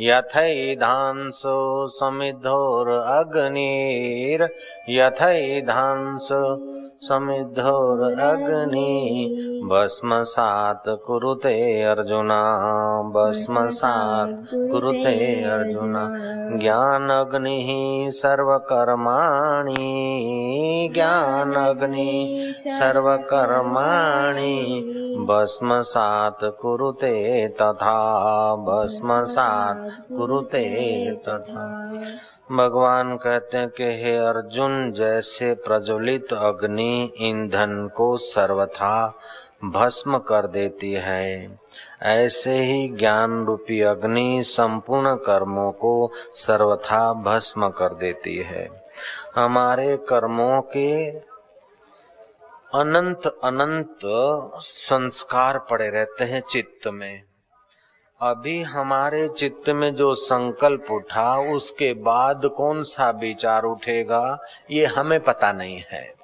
यथैधांसो समिद्धोरग्निर् यथैधांसो समिद्धोरग्नि भस्मसात् कुरुते अर्जुन। भस्मसात् कुरुते अर्जुन। ज्ञानग्निः सर्वकर्माणि। ज्ञानग्नि सर्वकर्माणि। भस्मसात् कुरुते तथा। भस्मसात् कुरुते तथा। भगवान कहते हैं कि हे अर्जुन, जैसे प्रज्वलित अग्नि ईंधन को सर्वथा भस्म कर देती है, ऐसे ही ज्ञान रूपी अग्नि संपूर्ण कर्मों को सर्वथा भस्म कर देती है। हमारे कर्मों के अनंत अनंत संस्कार पड़े रहते हैं चित्त में। अभी हमारे चित्त में जो संकल्प उठा, उसके बाद कौन सा विचार उठेगा, ये हमें पता नहीं है।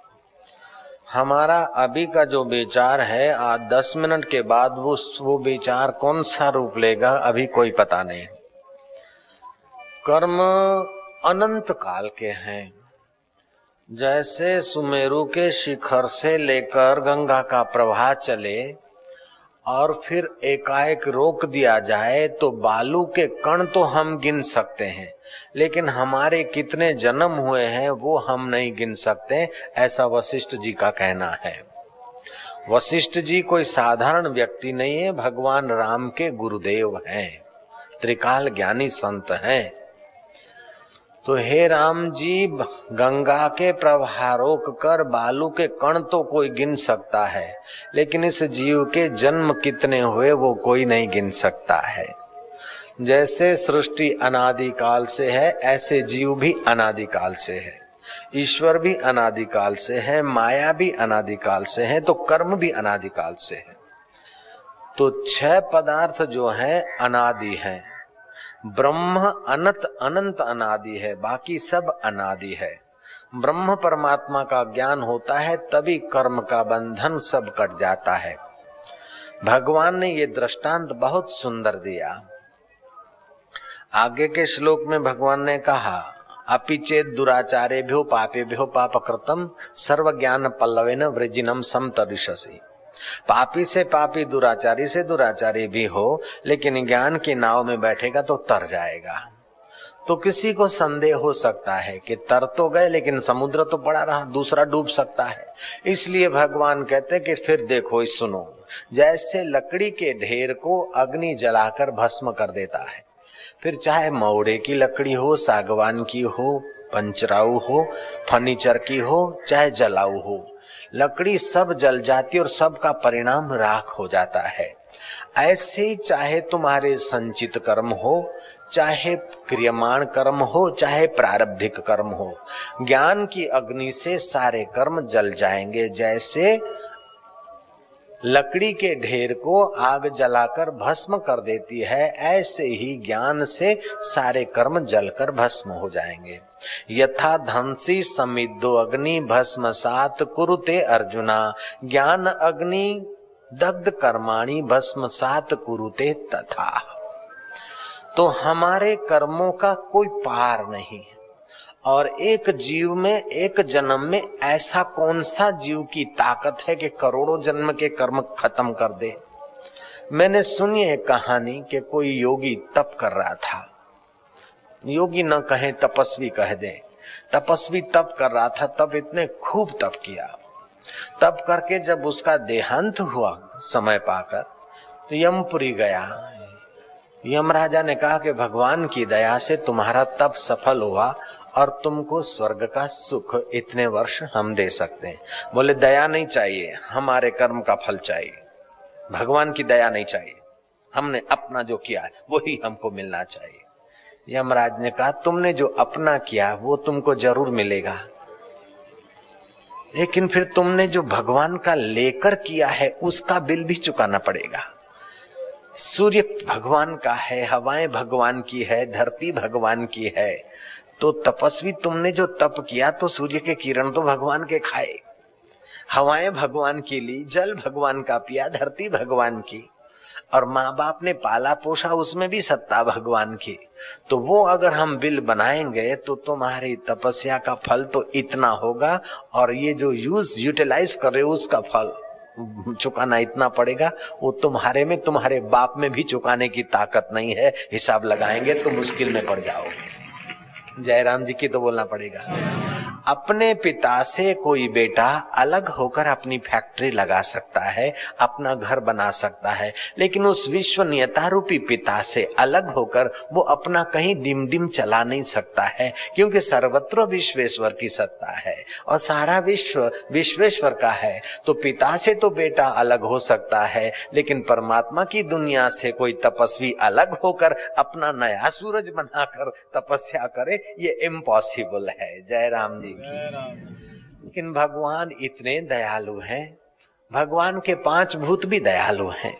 हमारा अभी का जो विचार है, आज दस मिनट के बाद वो वो विचार कौन सा रूप लेगा, अभी कोई पता नहीं। कर्म अनंत काल के हैं। जैसे सुमेरु के शिखर से लेकर गंगा का प्रवाह चले और फिर एकाएक रोक दिया जाए तो बालू के कण तो हम गिन सकते हैं, लेकिन हमारे कितने जन्म हुए हैं वो हम नहीं गिन सकते, ऐसा वशिष्ठ जी का कहना है। वशिष्ठ जी कोई साधारण व्यक्ति नहीं है, भगवान राम के गुरुदेव हैं, त्रिकाल ज्ञानी संत हैं। तो हे राम जी, गंगा के प्रवाह रोक कर बालू के कण तो कोई गिन सकता है, लेकिन इस जीव के जन्म कितने हुए वो कोई नहीं गिन सकता है। जैसे सृष्टि अनादिकाल से है, ऐसे जीव भी अनादिकाल से है। ईश्वर भी अनादिकाल से है, माया भी अनादिकाल से है तो कर्म भी अनादिकाल से है। तो छह पदार्थ जो है, अनादि हैं। ब्रह्म अनंत अनंत अनादि है, बाकी सब अनादि है। ब्रह्म परमात्मा का ज्ञान होता है, तभी कर्म का बंधन सब कट जाता है। भगवान ने ये दृष्टांत बहुत सुंदर दिया। आगे के श्लोक में भगवान ने कहा अपिचेत दुराचारे भ्यो पापे भ्यो पाप कृतम सर्व ज्ञान पल्लवे न वृजिनम सम पापी से पापी, दुराचारी से दुराचारी भी हो, लेकिन ज्ञान की नाव में बैठेगा तो तर जाएगा। तो किसी को संदेह हो सकता है कि तर तो गए, लेकिन समुद्र तो पड़ा रहा, दूसरा डूब सकता है। इसलिए भगवान कहते कि फिर देखो सुनो, जैसे लकड़ी के ढेर को अग्नि जलाकर भस्म कर देता है, फिर चाहे मौड़े की लकड़ी हो, सागवान की हो, पंचराऊ हो, फर्नीचर की हो, चाहे जलाऊ हो लकड़ी सब जल जाती और सबका परिणाम राख हो जाता है। ऐसे ही चाहे तुम्हारे संचित कर्म हो, चाहे क्रियमाण कर्म हो, चाहे प्रारब्धिक कर्म हो, ज्ञान की अग्नि से सारे कर्म जल जाएँगे, जैसे लकड़ी के ढेर को आग जलाकर भस्म कर देती है। ऐसे ही ज्ञान से सारे कर्म जलकर भस्म हो जाएँगे। यथा धनसी समिद्धो अग्नि भस्म सात कुरुते अर्जुना। ज्ञान अग्नि दग्ध कर्माणी भस्म सात कुरुते तथा। तो हमारे कर्मों का कोई पार नहीं। और एक जीव में, एक जन्म में ऐसा कौन सा जीव की ताकत है कि करोड़ों जन्म के कर्म खत्म कर दे? मैंने सुनी एक कहानी कि कोई योगी तप कर रहा था। योगी न कहे, तपस्वी कह दे। तपस्वी तप कर रहा था, तब इतने खूब तप किया। तप करके जब उसका देहांत हुआ समय पाकर तो यमपुरी गया। यमराजा ने कहा कि भगवान की दया से तुम्हारा तप सफल हुआ और तुमको स्वर्ग का सुख इतने वर्ष हम दे सकते हैं। बोले, दया नहीं चाहिए, हमारे कर्म का फल चाहिए। भगवान की दया नहीं चाहिए। हमने अपना जो किया है, वही हमको मिलना चाहिए। यमराज ने कहा, तुमने जो अपना किया, वो तुमको ज़रूर मिलेगा। लेकिन फिर तुमने जो भगवान का लेकर किया है, उसका बिल भी चुकाना पड़ेगा। सूर्य भगवान का है, हवाएँ भगवान की है, धरती भगवान की है तो तपस्वी तुमने जो तप किया तो सूर्य के किरण तो भगवान के खाए। हवाएँ भगवान की ली, जल भगवान का पिया, धरती भगवान की। और माँ बाप ने पाला पोषा, उसमें भी सत्ता भगवान की। तो वो अगर हम बिल बनाएँगे तो तुम्हारी तपस्या का फल तो इतना होगा, और ये जो यूज़, यूटिलाइज कर रहे हो, उसका फल चुकाना इतना पड़ेगा, वो तुम्हारे में, तुम्हारे बाप में भी चुकाने की ताकत नहीं है। हिसाब लगाएँगे तो मुश्किल में पड़ जाओगे। जयराम जी की तो बोलना पड़ेगा। अपने पिता से कोई बेटा अलग होकर अपनी फैक्ट्री लगा सकता है, अपना घर बना सकता है, लेकिन उस विश्वनीयता रूपी पिता से अलग होकर वो अपना कहीं डिम डिम चला नहीं सकता है, क्योंकि सर्वत्र विश्वेश्वर की सत्ता है और सारा विश्व, विश्वेश्वर का है। तो पिता से तो बेटा अलग हो सकता है, लेकिन परमात्मा की दुनिया से कोई तपस्वी अलग होकर अपना नया सूरज बनाकर तपस्या करे, ये इम्पॉसिबल है। जय राम जी। की लेकिन भगवान इतने दयालु हैं। भगवान के पाँच भूत भी दयालु हैं।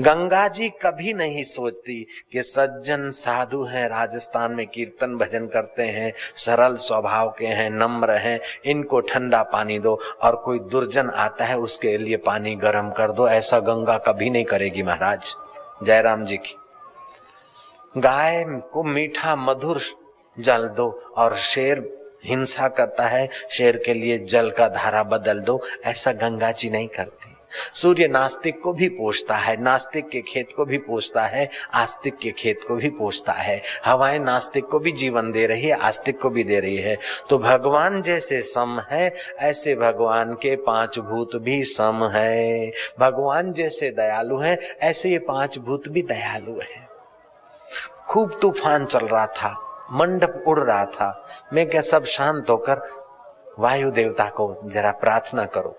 गंगा जी कभी नहीं सोचती कि सज्जन साधु हैं, राजस्थान में कीर्तन भजन करते हैं, सरल स्वभाव के हैं, नम्र हैं, इनको ठंडा पानी दो और कोई दुर्जन आता है उसके लिए पानी गर्म कर दो। ऐसा गंगा कभी नहीं करेगी महाराज। जयराम जी की। गाय को मीठा मधुर जल दो और शेर हिंसा करता है, शेर के लिए जल का धारा बदल दो, ऐसा गंगा जी नहीं करती। सूर्य नास्तिक को भी पोषता है, नास्तिक के खेत को भी पोषता है, आस्तिक के खेत को भी पोषता है। हवाएँ नास्तिक को भी जीवन दे रही है, आस्तिक को भी दे रही है। तो भगवान जैसे सम है, ऐसे भगवान के पाँच भूत भी सम है। भगवान जैसे दयालु हैं, ऐसे ये पाँच भूत भी दयालु हैं। खूब तूफ़ान चल रहा था मंडप उड़ रहा था। मैं क्या सब शांत होकर वायु देवता को जरा प्रार्थना करो?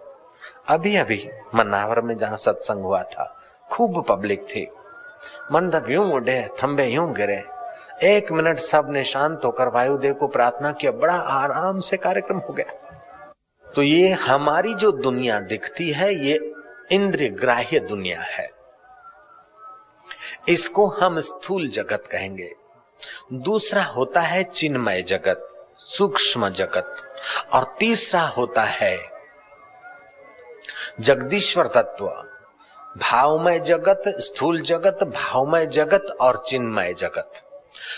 अभी अभी मनावर में जहाँ सत्संग हुआ था, खूब पब्लिक थी। मंडप यूँ उड़े, थंबे यूँ गिरे। एक मिनट सबने शांत होकर वायुदेव को प्रार्थना किया। बड़ा आराम से कार्यक्रम हो गया। तो ये हमारी जो दुनिया दिखती है, ये इंद्रिय ग्राह्य दुनिया है। इसको हम स्थूल जगत कहेंगे। दूसरा होता है चिन्मय जगत, सूक्ष्म जगत, और तीसरा होता है जगदीश्वर तत्व, भावमय जगत, स्थूल जगत, भावमय जगत और चिन्मय जगत।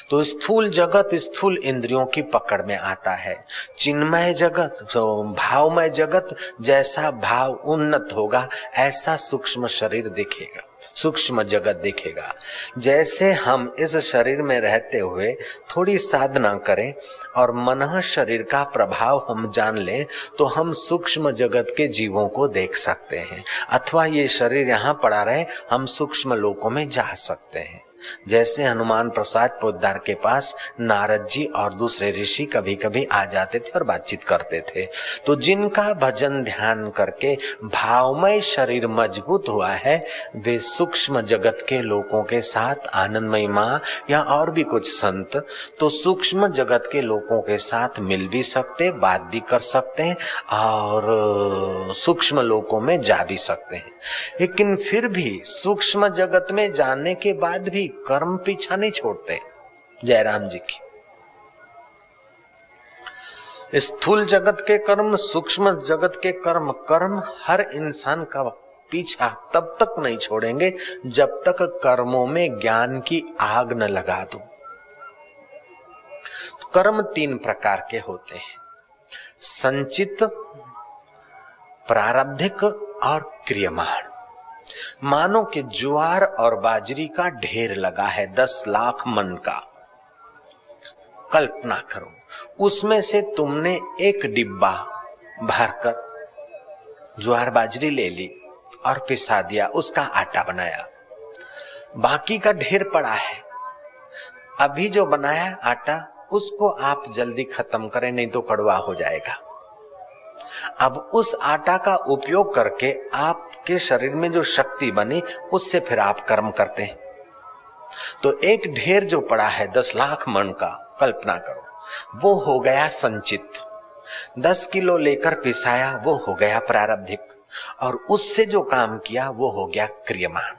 तो स्थूल जगत, स्थूल इंद्रियों की पकड़ में आता है। चिन्मय जगत तो भावमय जगत, जैसा भाव उन्नत होगा, ऐसा सूक्ष्म शरीर दिखेगा। सूक्ष्म जगत दिखेगा। जैसे हम इस शरीर में रहते हुए थोड़ी साधना करें और मन शरीर का प्रभाव हम जान लें तो हम सूक्ष्म जगत के जीवों को देख सकते हैं। अथवा ये शरीर यहाँ पड़ा रहे, हम सूक्ष्म लोकों में जा सकते हैं। जैसे हनुमान प्रसाद पोदार के पास नारद जी और दूसरे ऋषि कभी कभी आ जाते थे और बातचीत करते थे। तो जिनका भजन ध्यान करके भावमय शरीर मज़बूत हुआ है, वे सूक्ष्म जगत के लोगों के साथ आनंदमय माँ या और भी कुछ संत तो सूक्ष्म जगत के लोगों के साथ मिल भी सकते, बात भी कर सकते हैं और, सूक्ष्म लोगों में जा भी सकते हैं। लेकिन फिर भी सूक्ष्म जगत में जाने के बाद भी कर्म पीछा नहीं छोड़ते, जयराम जी की। स्थूल जगत के कर्म, सूक्ष्म जगत के कर्म कर्म हर इंसान का पीछा तब तक नहीं छोड़ेंगे जब तक कर्मों में ज्ञान की आग न लगा दो। तो कर्म तीन प्रकार के होते हैं, संचित, प्रारब्धिक और क्रियमाण। मानो कि ज्वार और बाजरी का ढेर लगा है दस लाख मन का। कल्पना करो, उसमें से तुमने एक डिब्बा भरकर ज्वार बाजरी ले ली और पिसा दिया, उसका आटा बनाया। बाकी का ढेर पड़ा है। अभी जो बनाया आटा, उसको आप जल्दी खत्म करें, नहीं तो कड़वा हो जाएगा। अब उस आटा का उपयोग करके आपके शरीर में जो शक्ति बनी, उससे फिर आप कर्म करते हैं। तो एक ढेर जो पड़ा है, दस लाख मन का, कल्पना करो, वो हो गया संचित। दस किलो लेकर पिसाया, वो हो गया प्रारब्धिक, और उससे जो काम किया, वो हो गया क्रियमान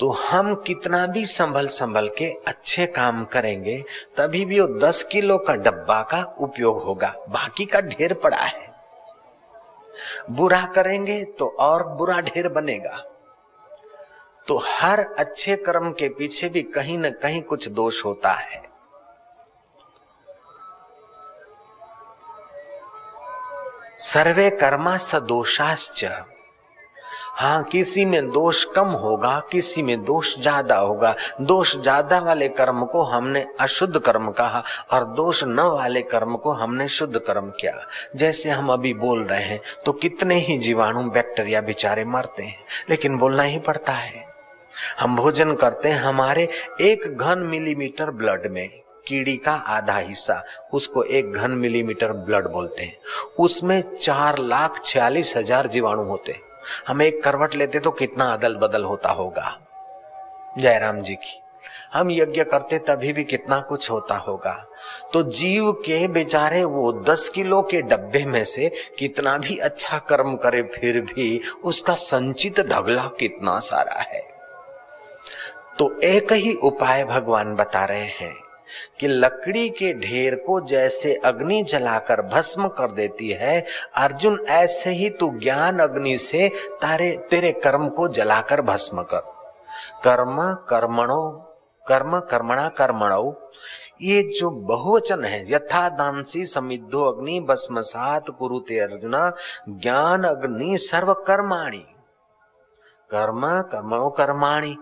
तो हम कितना भी संभल संभल के अच्छे काम करेंगे, तभी भी वो दस किलो का डब्बा का उपयोग होगा। बाकी का ढेर पड़ा है। बुरा करेंगे तो और बुरा ढेर बनेगा। तो हर अच्छे कर्म के पीछे भी कहीं न कहीं कुछ दोष होता है। सर्वे कर्मा सदोषाश्च हाँ किसी में दोष कम होगा, किसी में दोष ज़्यादा होगा। दोष ज़्यादा वाले कर्म को हमने अशुद्ध कर्म कहा और दोष न वाले कर्म को हमने शुद्ध कर्म किया। जैसे हम अभी बोल रहे हैं तो कितने ही जीवाणु, बैक्टीरिया, बेचारे मरते हैं, लेकिन बोलना ही पड़ता है। हम भोजन करते हैं, हमारे एक घन मिलीमीटर ब्लड में, कीड़ी का आधा हिस्सा, उसको एक घन मिलीमीटर ब्लड बोलते हैं। उसमें चार लाख छियालीस हज़ार जीवाणु होते हैं। हम एक करवट लेते तो कितना अदल बदल होता होगा। जयराम जी की, हम यज्ञ करते तभी भी कितना कुछ होता होगा। तो जीव के बेचारे वो दस किलो के डब्बे में से कितना भी अच्छा कर्म करे फिर भी उसका संचित ढगला कितना सारा है। तो एक ही उपाय भगवान बता रहे हैं। कि लकड़ी के ढेर को जैसे अग्नि जलाकर भस्म कर देती है, अर्जुन ऐसे ही तू ज्ञान अग्नि से तारे, तेरे कर्म को जलाकर भस्म कर। कर्म कर्मणो, कर्म कर्मणा कर्मणो, ये जो बहुवचन है, यथा दानसी समिद्धो अग्नि भस्म सात कुरुते अर्जुना, ज्ञान अग्नि सर्व कर्माणी कर्म कर्मणो कर्माणी।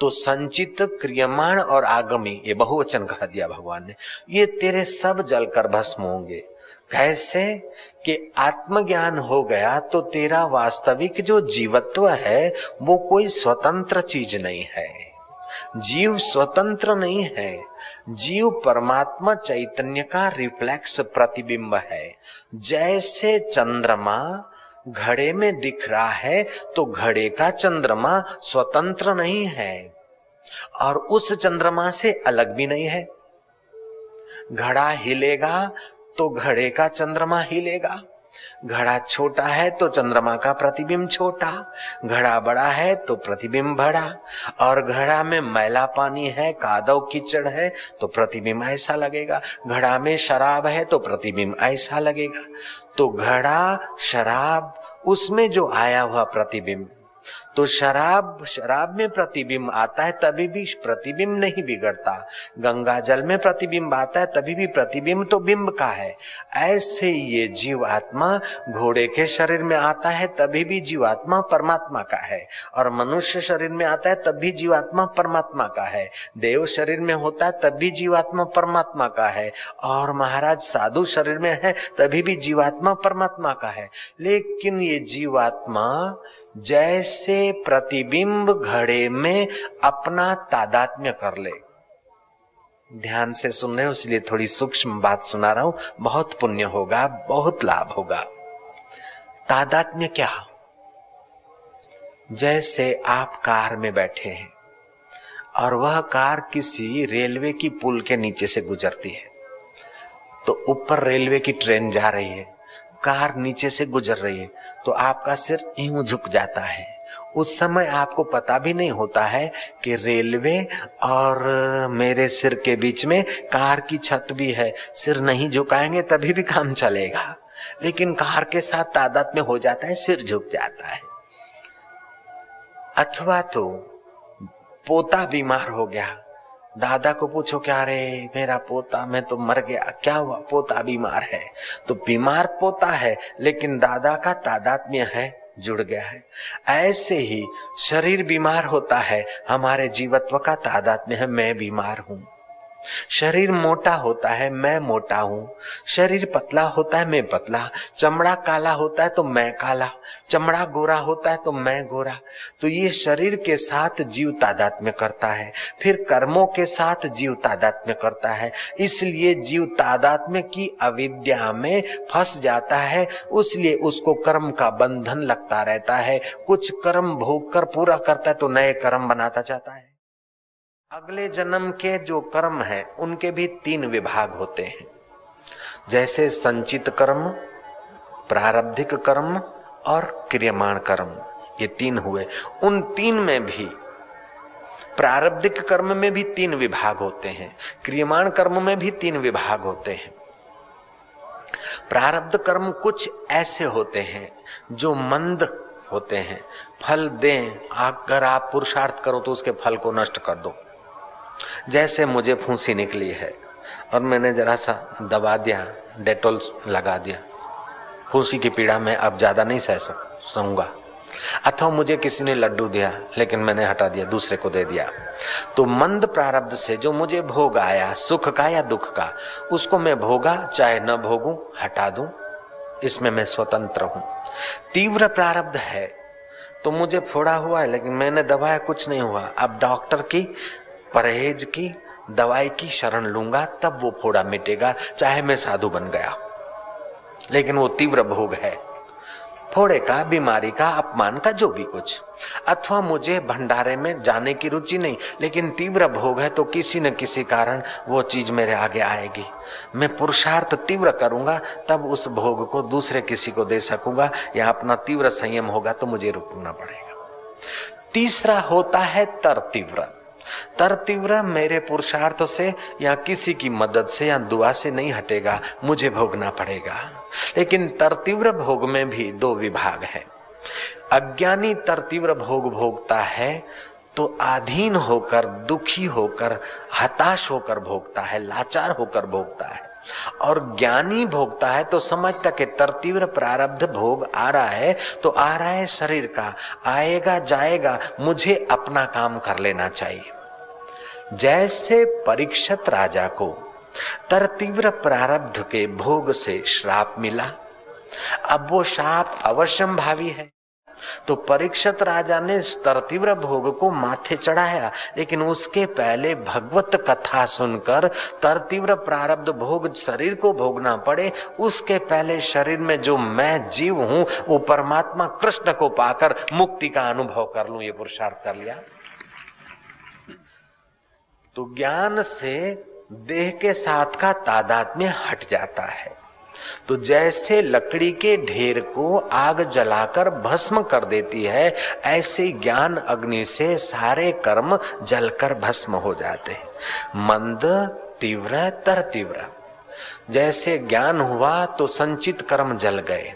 तो संचित क्रियमाण और आगमी, ये बहुवचन कह दिया भगवान ने, ये तेरे सब जलकर भस्म होंगे। कैसे? कि आत्मज्ञान हो गया तो तेरा वास्तविक जो जीवत्व है, वो कोई स्वतंत्र चीज़ नहीं है। जीव स्वतंत्र नहीं है। जीव परमात्मा चैतन्य का रिफ्लेक्स प्रतिबिंब है। जैसे चंद्रमा घड़े में दिख रहा है तो घड़े का चंद्रमा स्वतंत्र नहीं है। और उस चंद्रमा से अलग भी नहीं है। घड़ा हिलेगा तो घड़े का चंद्रमा हिलेगा। घड़ा छोटा है तो चंद्रमा का प्रतिबिंब छोटा, घड़ा बड़ा है तो प्रतिबिंब बड़ा, और घड़ा में मैला पानी है, कादव कीचड़ है तो प्रतिबिंब ऐसा लगेगा, घड़ा में शराब है तो प्रतिबिंब ऐसा लगेगा। तो घड़ा, शराब, उसमें जो आया हुआ प्रतिबिंब तो शराब शराब में प्रतिबिंब आता है, तभी भी प्रतिबिंब नहीं बिगड़ता। गंगा जल में प्रतिबिंब आता है, तभी भी प्रतिबिंब तो बिंब का है। ऐसे ये जीव आत्मा घोड़े के शरीर में आता है, तभी भी जीवात्मा परमात्मा का है। और मनुष्य शरीर में आता है तब भी जीवात्मा परमात्मा का है। देव शरीर में होता है तब भी जीवात्मा परमात्मा का है। और महाराज साधु शरीर में है, तभी भी जीवात्मा परमात्मा का है। लेकिन ये जीवात्मा जैसे प्रतिबिंब घड़े में अपना तादात्म्य कर ले। ध्यान से सुन रहे हो, इसलिए थोड़ी सूक्ष्म बात सुना रहा हूँ। बहुत पुण्य होगा, बहुत लाभ होगा। तादात्म्य क्या? जैसे आप कार में बैठे हैं, और वह कार किसी रेलवे की पुल के नीचे से गुजरती है तो ऊपर रेलवे की ट्रेन जा रही है, कार नीचे से गुजर रही है तो आपका सिर यूँ झुक जाता है। उस समय आपको पता भी नहीं होता है कि रेलवे और मेरे सिर के बीच में कार की छत भी है। सिर नहीं झुकाएँगे तभी भी काम चलेगा। लेकिन कार के साथ तादाद में हो जाता है, सिर झुक जाता है। अथवा तो पोता बीमार हो गया। दादा को पूछो क्या रे मेरा पोता, मैं तो मर गया। क्या हुआ? पोता बीमार है। तो बीमार पोता है, लेकिन दादा का तादात्म्य है, जुड़ गया है। ऐसे ही शरीर बीमार होता है। हमारे जीवत्व का तादात्म्य है, मैं बीमार हूँ। शरीर मोटा होता है, मैं मोटा हूँ। शरीर पतला होता है, मैं पतला। चमड़ा काला होता है तो मैं काला। चमड़ा गोरा होता है तो मैं गोरा। तो ये शरीर के साथ जीव तादात्म्य करता है। फिर कर्मों के साथ जीव तादात्म्य करता है। इसलिए जीव तादात्म्य की अविद्या में फंस जाता है, उसलिए उसको कर्म का बंधन लगता रहता है। कुछ कर्म भोग कर पूरा करता है तो नए कर्म बनाता जाता है। अगले जन्म के जो कर्म है, उनके भी तीन विभाग होते हैं। जैसे संचित कर्म, प्रारब्धिक कर्म और क्रियमाण कर्म, ये तीन हुए। उन तीन में भी, प्रारब्धिक कर्म में भी तीन विभाग होते हैं। क्रियमाण कर्म में भी तीन विभाग होते हैं। प्रारब्ध कर्म कुछ ऐसे होते हैं, जो मंद होते हैं। फल दें अगर आप पुरुषार्थ करो तो उसके फल को नष्ट कर दो। जैसे मुझे फूंसी निकली है, और मैंने जरा सा दबा दिया, डेटोल लगा दिया। फूंसी की पीड़ा में अब ज़्यादा नहीं सह सकूँगा अथवा मुझे किसी ने लड्डू दिया, लेकिन मैंने हटा दिया, दूसरे को दे दिया। तो मंद प्रारब्ध से जो मुझे भोग आया, सुख का या दुख का, उसको मैं भोगा, चाहे न भोगू, हटा दूँ। इसमें मैं स्वतंत्र हूँ। तीव्र प्रारब्ध है तो मुझे फोड़ा हुआ है, लेकिन मैंने दबाया, कुछ नहीं हुआ। अब डॉक्टर की परहेज की, दवाई की शरण लूँगा, तब वो फोड़ा मिटेगा, चाहे मैं साधु बन गया। लेकिन वो तीव्र भोग है। फोड़े का, बीमारी का, अपमान का, जो भी कुछ। अथवा मुझे भंडारे में जाने की रुचि नहीं, लेकिन तीव्र भोग है तो किसी न किसी कारण वो चीज़ मेरे आगे आएगी। मैं पुरुषार्थ तीव्र करूँगा, तब उस भोग को दूसरे किसी को दे सकूँगा, या अपना तीव्र संयम होगा तो मुझे रुकना पड़ेगा। तीसरा होता है तर तीव्र। तर तीव्र मेरे पुरुषार्थ से या किसी की मदद से या दुआ से नहीं हटेगा, मुझे भोगना पड़ेगा। लेकिन तर तीव्र भोग में भी दो विभाग है। अज्ञानी तर तीव्र भोग भोगता है तो आधीन होकर, दुखी होकर, हताश होकर भोगता है, लाचार होकर भोगता है। और ज्ञानी भोगता है तो समझता कि तरतीव्र प्रारब्ध भोग आ रहा है तो आ रहा है शरीर का, आएगा जाएगा, मुझे अपना काम कर लेना चाहिए। जैसे परीक्षत राजा को तर तीव्र प्रारब्ध के भोग से श्राप मिला। अब वो श्राप अवश्यम भावी है। तो परीक्षत राजा ने तरतीव्र भोग को माथे चढ़ाया, लेकिन उसके पहले भगवत कथा सुनकर तरतीव्र प्रारब्ध भोग शरीर को भोगना पड़े। उसके पहले शरीर में जो मैं जीव हूँ, वो परमात्मा कृष्ण को पाकर मुक्ति का अनुभव कर लू, ये पुरुषार्थ कर लिया। तो ज्ञान से देह के साथ का तादात्म्य हट जाता है। तो जैसे लकड़ी के ढेर को आग जलाकर भस्म कर देती है, ऐसे ज्ञान अग्नि से सारे कर्म जलकर भस्म हो जाते हैं। मंद, तीव्र तर तीव्र जैसे ज्ञान हुआ तो संचित कर्म जल गए।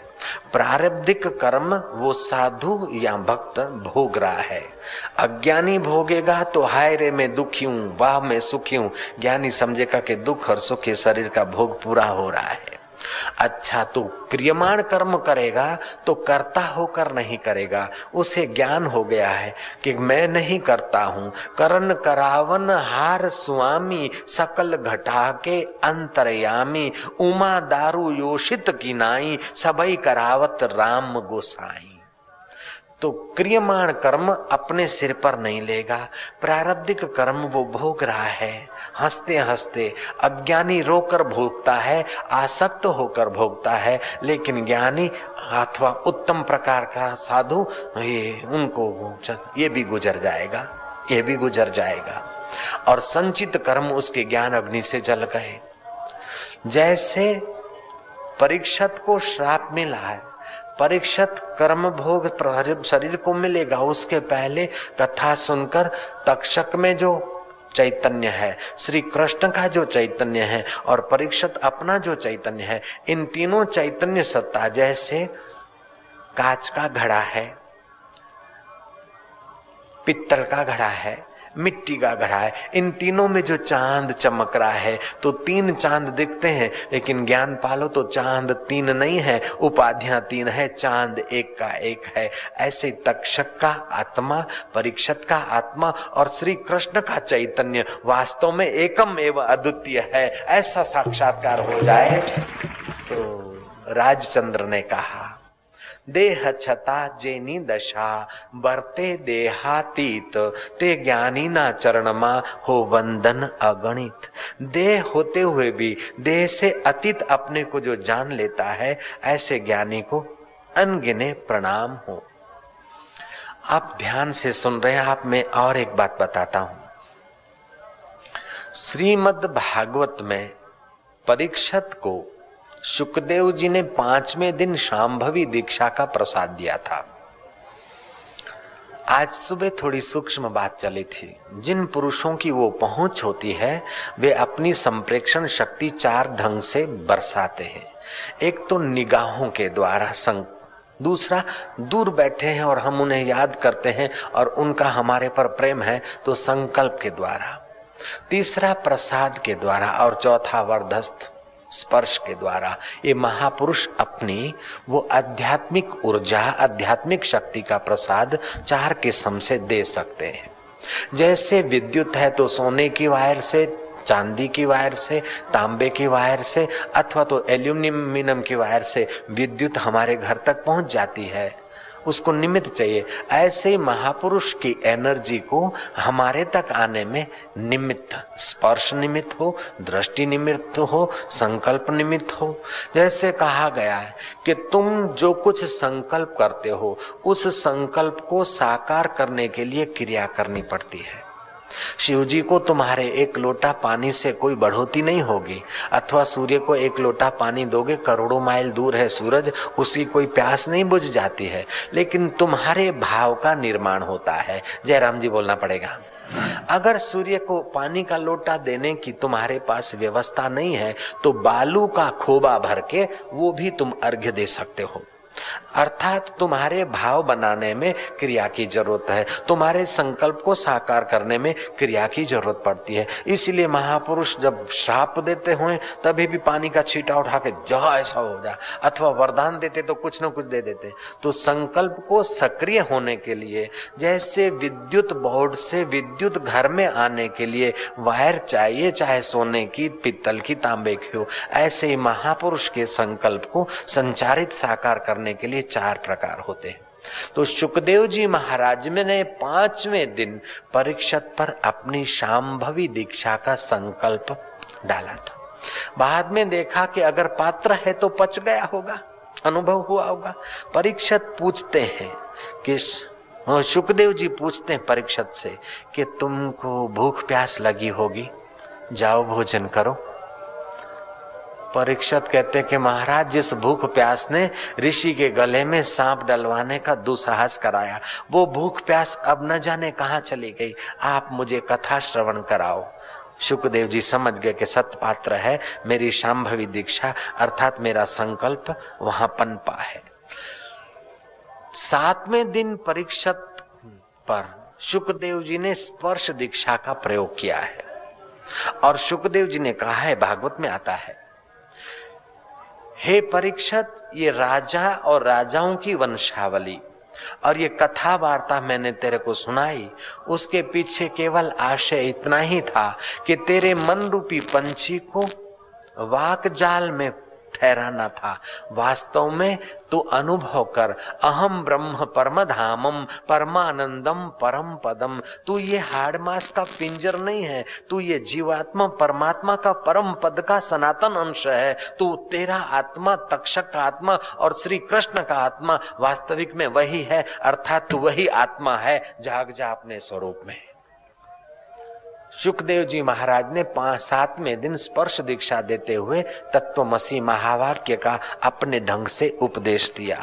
प्रारब्धिक कर्म वो साधु या भक्त भोग रहा है। अज्ञानी भोगेगा तो हाय रे मैं दुखी हूँ वाह मैं सुखी हूँ ज्ञानी समझेगा कि दुख और सुख शरीर का भोग पूरा हो रहा है। अच्छा तो क्रियमाण कर्म करेगा तो करता होकर नहीं करेगा। उसे ज्ञान हो गया है कि मैं नहीं करता हूँ। करण करावन हार स्वामी सकल घटा के अंतरयामी। उमा दारू योषित की नाई, सबई करावत राम गोसाई। तो क्रियमाण कर्म अपने सिर पर नहीं लेगा। प्रारब्धिक कर्म वो भोग रहा है। हँसते हँसते अज्ञानी रोकर भोगता है, आसक्त होकर भोगता है, लेकिन ज्ञानी अथवा उत्तम प्रकार का साधु, ये उनको ये भी गुजर जाएगा, ये भी गुजर जाएगा। और संचित कर्म उसके ज्ञान अग्नि से जल गए। जैसे परीक्षत को श्राप मिला है परीक्षित कर्म भोग शरीर को मिलेगा। उसके पहले कथा सुनकर तक्षक में जो चैतन्य है श्री कृष्ण का जो चैतन्य है और परीक्षित अपना जो चैतन्य है, इन तीनों चैतन्य सत्ता जैसे कांच का घड़ा है, पित्तल का घड़ा है। मिट्टी का घड़ा है। इन तीनों में जो चाँद चमक रहा है तो तीन चाँद दिखते हैं, लेकिन ज्ञान पालो तो चाँद तीन नहीं है, उपाधियाँ तीन है, चाँद एक का एक है। ऐसे तक्षक का आत्मा परीक्षत का आत्मा और श्री कृष्ण का चैतन्य वास्तव में एकम एवं अद्वितीय है। ऐसा साक्षात्कार हो जाए तो राजचंद्र ने कहा देह छता जेनी दशा, बरते देहातीत, ते ज्ञानी ना चरणमा हो वंदन अगणित। देह होते हुए भी, देह से अतीत अपने को जो जान लेता है, ऐसे ज्ञानी को अनगिने प्रणाम हो। आप ध्यान से सुन रहे हैं, आप मैं और एक बात बताता हूँ। श्रीमद भागवत में परीक्षत को सुखदेव जी ने पाँचवें दिन शाम्भवी दीक्षा का प्रसाद दिया था। आज सुबह थोड़ी सूक्ष्म बात चली थी। जिन पुरुषों की वो पहुँच होती है, वे अपनी संप्रेक्षण शक्ति चार ढंग से बरसाते हैं। एक तो निगाहों के द्वारा संग दूसरा दूर बैठे हैं और हम उन्हें याद करते हैं और उनका हमारे पर प्रेम है तो संकल्प के द्वारा। तीसरा प्रसाद के द्वारा और चौथा वर्धस्त स्पर्श के द्वारा ये महापुरुष अपनी वो आध्यात्मिक ऊर्जा, आध्यात्मिक शक्ति का प्रसाद चार किस्म से दे सकते हैं। जैसे विद्युत है तो सोने की वायर से, चांदी की वायर से, तांबे की वायर से, अथवा तो एल्यूमिनियम की वायर से विद्युत हमारे घर तक पहुँच जाती है। उसको निमित्त चाहिए। ऐसे महापुरुष की एनर्जी को हमारे तक आने में निमित्त, स्पर्श निमित्त हो, दृष्टि निमित्त हो, संकल्प निमित्त हो। जैसे कहा गया है कि तुम जो कुछ संकल्प करते हो, उस संकल्प को साकार करने के लिए क्रिया करनी पड़ती है। शिव जी को तुम्हारे एक लोटा पानी से कोई बढ़ोती नहीं होगी, अथवा सूर्य को एक लोटा पानी दोगे, करोड़ों माइल दूर है सूरज, उसी कोई प्यास नहीं बुझ जाती है। लेकिन तुम्हारे भाव का निर्माण होता है। जयराम जी बोलना पड़ेगा। अगर सूर्य को पानी का लोटा देने की तुम्हारे पास व्यवस्था नहीं है तो बालू का खोबा भर के वो भी तुम अर्घ्य दे सकते हो। अर्थात तुम्हारे भाव बनाने में क्रिया की ज़रूरत है। तुम्हारे संकल्प को साकार करने में क्रिया की ज़रूरत पड़ती है। इसलिए महापुरुष जब श्राप देते हुए, तभी भी पानी का छीटा उठा के जहा ऐसा हो जाए अथवा वरदान देते तो कुछ न कुछ दे देते। तो संकल्प को सक्रिय होने के लिए, जैसे विद्युत बोर्ड से विद्युत घर में आने के लिए वायर चाहिए, चाहे सोने की पित्तल की, तांबे की हो, ऐसे ही महापुरुष के संकल्प को संचारित साकार करने करने के लिए चार प्रकार होते हैं। तो सुखदेव जी महाराज में ने पाँचवें दिन परीक्षत पर अपनी शाम्भवी दीक्षा का संकल्प डाला था। बाद में देखा कि अगर पात्र है तो पच गया होगा, अनुभव हुआ होगा। परीक्षत पूछते हैं कि सुखदेव जी पूछते हैं परीक्षत से कि तुमको भूख प्यास लगी होगी, जाओ भोजन करो। परीक्षत कहते कि महाराज, जिस भूख प्यास ने ऋषि के गले में सांप डलवाने का दुसाहस कराया, वो भूख प्यास अब न जाने कहा चली गई। आप मुझे कथा श्रवण कराओ। सुखदेव जी समझ गए कि सतपात्र है, मेरी शाम्भवी दीक्षा, अर्थात मेरा संकल्प वहाँ पनपा है। सातवें दिन परीक्षत पर सुखदेव जी ने स्पर्श दीक्षा का प्रयोग किया है। और सुखदेव जी ने कहा, है भागवत में आता है हे परीक्षत ये राजा और राजाओं की वंशावली। और ये कथा वार्ता मैंने तेरे को सुनाई, उसके पीछे केवल आशय इतना ही था कि तेरे मन रूपी पंछी को वाक जाल में ठहराना था। वास्तव में तू अनुभव कर। अहम ब्रह्म परम धामम परमानंदम परम पदम। तू ये हाड़ मास का पिंजर नहीं है, तू ये जीवात्मा परमात्मा का परम पद का सनातन अंश है। तू तेरा आत्मा, तक्षक का आत्मा और श्री कृष्ण का आत्मा। वास्तविक में वही है, अर्थात तू वही आत्मा है, जाग जा अपने स्वरूप में। सुखदेव जी महाराज ने पाँच सातवें दिन स्पर्श दीक्षा देते हुए तत्वमसी महावाक्य का अपने ढंग से उपदेश दिया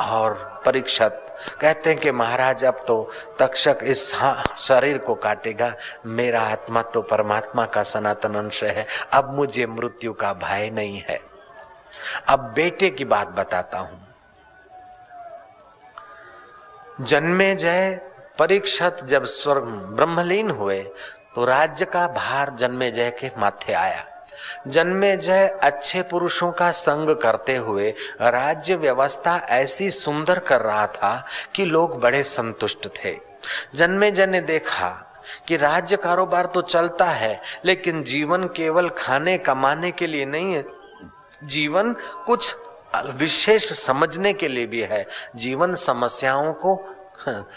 और परीक्षत कहते हैं कि महाराज, अब तो तक्षक इस हाँ शरीर को काटेगा। मेरा आत्मा तो परमात्मा का सनातन अंश है। अब मुझे मृत्यु का भय नहीं है। अब बेटे की बात बताता हूँ। जन्मे जय परीक्षत जब स्वर्ग ब्रह्मलीन हुए तो राज्य का भार जन्मे जय के माथे आया। जन्मे जय अच्छे पुरुषों का संग करते हुए राज्य व्यवस्था ऐसी सुंदर कर रहा था कि लोग बड़े संतुष्ट थे। जन्मे जय ने देखा कि राज्य कारोबार तो चलता है, लेकिन जीवन केवल खाने कमाने के लिए नहीं है जीवन कुछ विशेष समझने के लिए भी है। जीवन समस्याओं को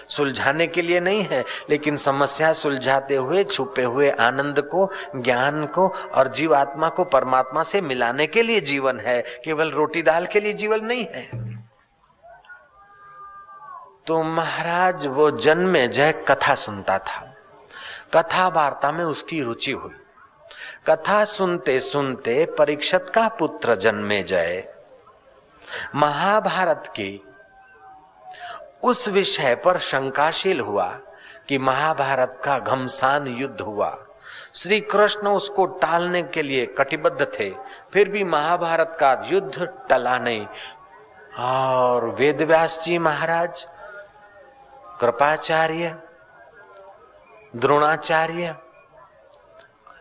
सुलझाने के लिए नहीं है, लेकिन समस्या सुलझाते हुए, छुपे हुए आनंद को, ज्ञान को और जीवात्मा को परमात्मा से मिलाने के लिए जीवन है, केवल रोटी दाल के लिए जीवन नहीं है। तो महाराज, वो जन्मे जय कथा सुनता था। कथा वार्ता में उसकी रुचि हुई। कथा सुनते सुनते परीक्षत का पुत्र जन्मे जय। महाभारत की उस विषय पर शंकाशील हुआ कि महाभारत का घमसान युद्ध हुआ। श्री कृष्ण उसको टालने के लिए कटिबद्ध थे, फिर भी महाभारत का युद्ध टला नहीं। और वेदव्यास जी महाराज, कृपाचार्य, द्रोणाचार्य,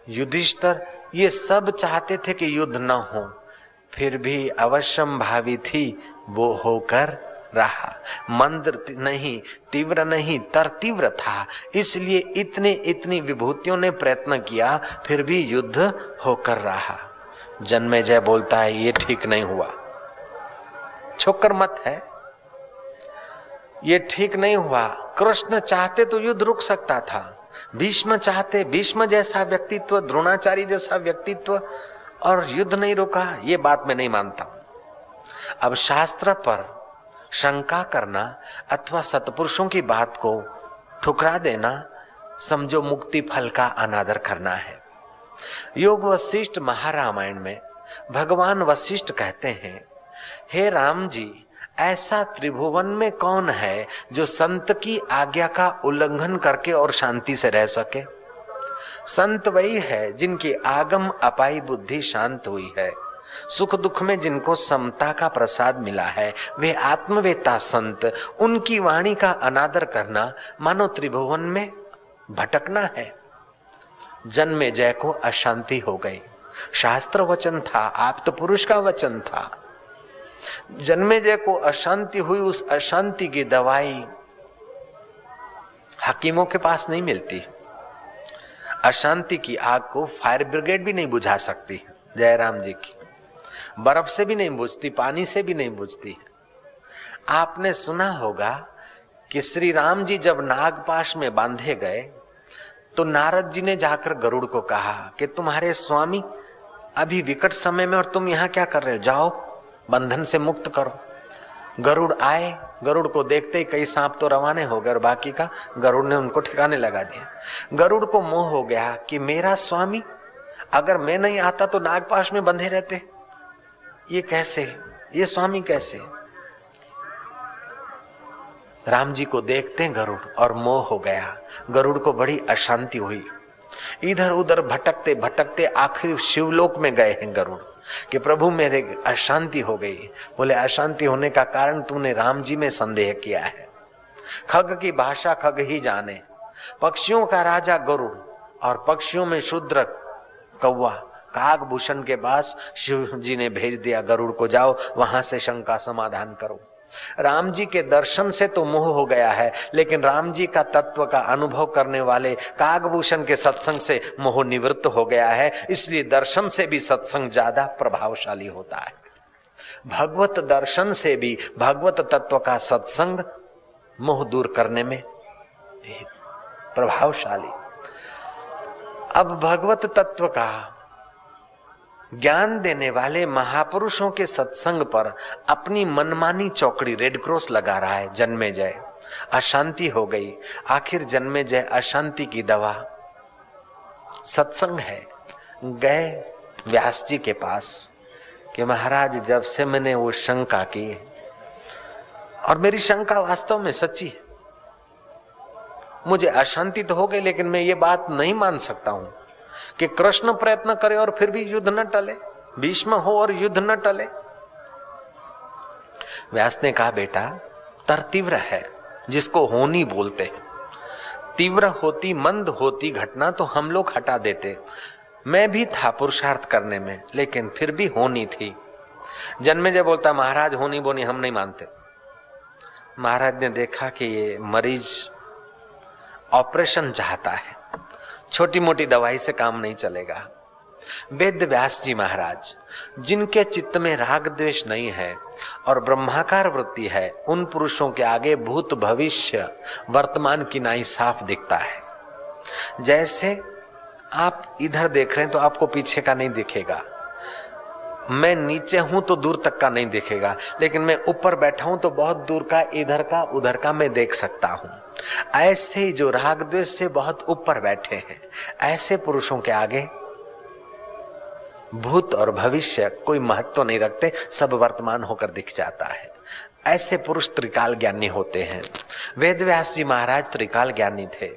युधिष्ठर, ये सब चाहते थे कि युद्ध न हो, फिर भी अवश्यम भावी थी वो होकर रहा। मंद नहीं, तीव्र नहीं तर तीव्र था। इसलिए इतने, इतनी विभूतियों ने प्रयत्न किया, फिर भी युद्ध होकर रहा। जन्मे जय बोलता है, ये ठीक नहीं हुआ। छोकर मत है। ये ठीक नहीं हुआ। कृष्ण चाहते तो युद्ध रुक सकता था। भीष्म चाहते, भीष्म जैसा व्यक्तित्व द्रोणाचारी जैसा व्यक्तित्व, और युद्ध नहीं रुका। ये बात मैं नहीं मानता अब शास्त्र पर शंका करना अथवा सतपुरुषों की बात को ठुकरा देना, समझो मुक्ति फल का अनादर करना है। योग वशिष्ठ महारामायण में भगवान वशिष्ठ कहते हैं, हे राम जी, ऐसा त्रिभुवन में कौन है जो संत की आज्ञा का उल्लंघन करके और शांति से रह सके? संत वही है जिनकी आगम अपाई बुद्धि शांत हुई है। सुख दुख में जिनको समता का प्रसाद मिला है, वे आत्मवेता संत, उनकी वाणी का अनादर करना मानो त्रिभुवन में भटकना है। जन्मे जय को अशांति हो गई। शास्त्र वचन था, आप तो पुरुष का वचन था। जन्मे जय को अशांति हुई, उस अशांति की दवाई हकीमों के पास नहीं मिलती। अशांति की आग को फायर ब्रिगेड भी नहीं बुझा सकती, जयराम जी की। बर्फ़ से भी नहीं बुझती, पानी से भी नहीं बुझती। आपने सुना होगा कि श्री राम जी जब नागपाश में बांधे गए तो नारद जी ने जाकर गरुड़ को कहा कि तुम्हारे स्वामी अभी विकट समय में और तुम यहाँ क्या कर रहे हो? जाओ, बंधन से मुक्त करो। गरुड़ आए, गरुड़ को देखते ही कई सांप तो रवाने हो गए और बाकी का गरुड़ ने उनको ठिकाने लगा दिया। गरुड़ को मोह हो गया कि मेरा स्वामी, अगर मैं नहीं आता तो नागपाश में बंधे रहते। ये कैसे? ये स्वामी कैसे? राम जी को देखते गरुड़ और मोह हो गया। गरुड़ को बड़ी अशांति हुई। इधर उधर भटकते भटकते आखिर शिवलोक में गए हैं गरुड़। कि प्रभु मेरे अशांति हो गई। बोले, अशांति होने का कारण तूने राम जी में संदेह किया है। खग की भाषा खग ही जाने। पक्षियों का राजा गरुड़ और पक्षियों में शुद्र कौवा। कागभूषण के पास शिव जी ने भेज दिया, गरुड़ को जाओ, वहाँ से शंका समाधान करो। राम जी के दर्शन से तो मोह हो गया है, लेकिन राम जी का तत्व का अनुभव करने वाले कागभूषण के सत्संग से मोह निवृत्त हो गया है, इसलिए दर्शन से भी सत्संग ज़्यादा प्रभावशाली होता है। भगवत दर्शन से भी भगवत तत्व का सत्संग मोह दूर करने में प्रभावशाली। अब भगवत तत्व का ज्ञान देने वाले महापुरुषों के सत्संग पर अपनी मनमानी चौकड़ी रेड क्रॉस लगा रहा है, जन्मे जय। अशांति हो गई। आखिर जन्मे जय अशांति की दवा। सत्संग है। गए व्यास जी के पास कि महाराज, जब से मैंने वो शंका की, और मेरी शंका वास्तव में सच्ची है। मुझे अशांति तो हो गई, लेकिन मैं ये बात नहीं मान सकता हूँ। कि कृष्ण प्रयत्न करे और फिर भी युद्ध न टले, भीष्म हो और युद्ध न टले। व्यास ने कहा, बेटा, तर तीव्र है, जिसको होनी बोलते हैं। तीव्र होती, मंद होती घटना तो हम लोग हटा देते। मैं भी था पुरुषार्थ करने में, लेकिन फिर भी होनी थी। जन्मे जब बोलता, महाराज, होनी बोनी हम नहीं मानते। महाराज ने देखा कि ये मरीज़ ऑपरेशन चाहता है। छोटी मोटी दवाई से काम नहीं चलेगा। वेद व्यास जी महाराज, जिनके चित्त में राग द्वेष नहीं है और ब्रह्माकार वृत्ति है, उन पुरुषों के आगे भूत भविष्य वर्तमान की नाई साफ़ दिखता है। जैसे आप इधर देख रहे हैं तो आपको पीछे का नहीं दिखेगा। मैं नीचे हूँ तो दूर तक का नहीं दिखेगा, लेकिन मैं ऊपर बैठा हूँ तो बहुत दूर का, इधर का, उधर का मैं देख सकता हूँ। ऐसे जो राग द्वेष से बहुत ऊपर बैठे हैं, ऐसे पुरुषों के आगे भूत और भविष्य कोई महत्व नहीं रखते, सब वर्तमान होकर दिख जाता है। ऐसे पुरुष त्रिकाल ज्ञानी होते हैं। वेद व्यास जी महाराज त्रिकाल ज्ञानी थे।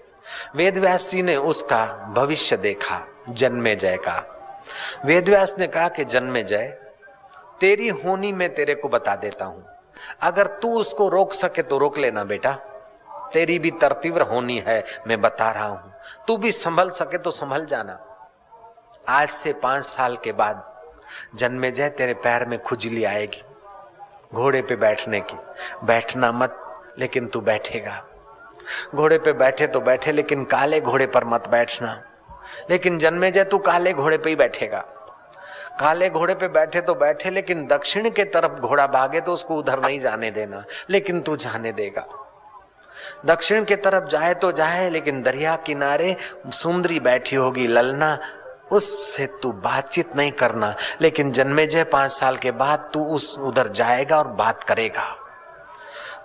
वेद व्यास जी ने उसका भविष्य देखा, जन्मे जय का। वेद व्यास ने कहा कि जन्मे जय, तेरी होनी मैं तेरे को बता देता हूँ। अगर तू उसको रोक सके तो रोक लेना बेटा। तेरी भी तरतीव्र होनी है, मैं बता रहा हूँ। तू भी संभल सके तो संभल जाना। आज से पाँच साल के बाद जन्मे जय तेरे पैर में खुजली आएगी, घोड़े पे बैठने की। बैठना मत, लेकिन तू बैठेगा। घोड़े पे बैठे तो बैठे, लेकिन काले घोड़े पर मत बैठना। लेकिन जन्मे जय तू काले घोड़े पे ही बैठेगा। काले घोड़े पे बैठे तो बैठे, लेकिन दक्षिण के तरफ़ घोड़ा भागे तो उसको उधर नहीं जाने देना, लेकिन तू जाने देगा। दक्षिण के तरफ़ जाए तो जाए, लेकिन दरिया किनारे सुंदरी बैठी होगी। ललना उससे तू बातचीत नहीं करना, लेकिन जन्मे जय पाँच साल के बाद तू उस उधर जाएगा और बात करेगा।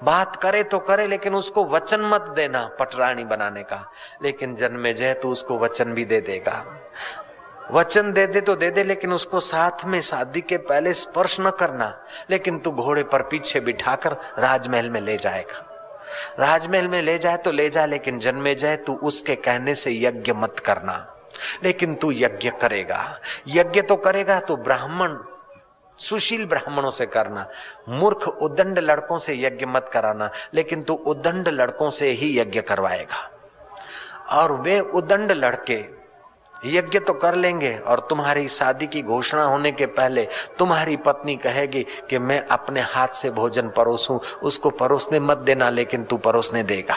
बात करे तो करे, लेकिन उसको वचन मत देना पटरानी बनाने का। लेकिन जन्मे जय तू उसको वचन भी दे देगा। वचन दे दे तो दे दे, लेकिन उसको साथ में शादी के पहले स्पर्श न करना। लेकिन तू घोड़े पर पीछे बिठाकर राजमहल में ले जाएगा। राजमहल में ले जाए तो ले जा, लेकिन जन्मे जाए तू उसके कहने से यज्ञ मत करना। लेकिन तू यज्ञ करेगा। यज्ञ तो करेगा तो ब्राह्मण, सुशील ब्राह्मणों से करना। मूर्ख उदंड लड़कों से यज्ञ मत कराना, लेकिन तू उदंड लड़कों से ही यज्ञ करवाएगा। और वे उदंड लड़के यज्ञ तो कर लेंगे और तुम्हारी शादी की घोषणा होने के पहले तुम्हारी पत्नी कहेगी कि मैं अपने हाथ से भोजन परोसूं, उसको परोसने मत देना, लेकिन तू परोसने देगा।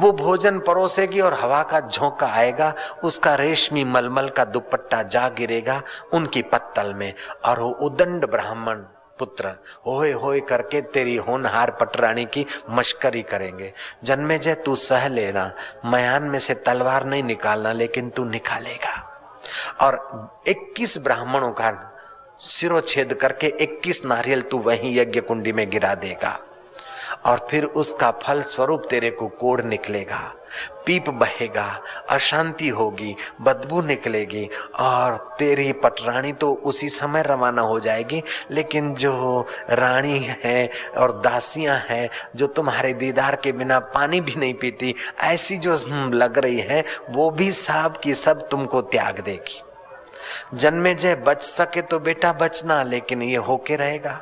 वो भोजन परोसेगी और हवा का झोंका आएगा, उसका रेशमी मलमल का दुपट्टा जा गिरेगा उनकी पत्तल में, और वो उदंड ब्राह्मण पुत्र। होए होए करके तेरी होनहार पटरानी की मश्करी करेंगे। जन्मे जय तू सह लेना। मयान में से तलवार नहीं निकालना, लेकिन तू निकालेगा। और 21 ब्राह्मणों का सिरोच्छेद करके 21 नारियल तू वहीं यज्ञ कुंडी में गिरा देगा। और फिर उसका फल स्वरूप तेरे को कोड़ निकलेगा, पीप बहेगा, अशांति होगी, बदबू निकलेगी और तेरी पटरानी तो उसी समय रवाना हो जाएगी। लेकिन जो रानी है और दासियाँ हैं, जो तुम्हारे दीदार के बिना पानी भी नहीं पीती, ऐसी जो लग रही है, वो भी साहब की सब तुमको त्याग देगी। जन्मे जय बच सके तो बेटा बचना, लेकिन ये होके रहेगा।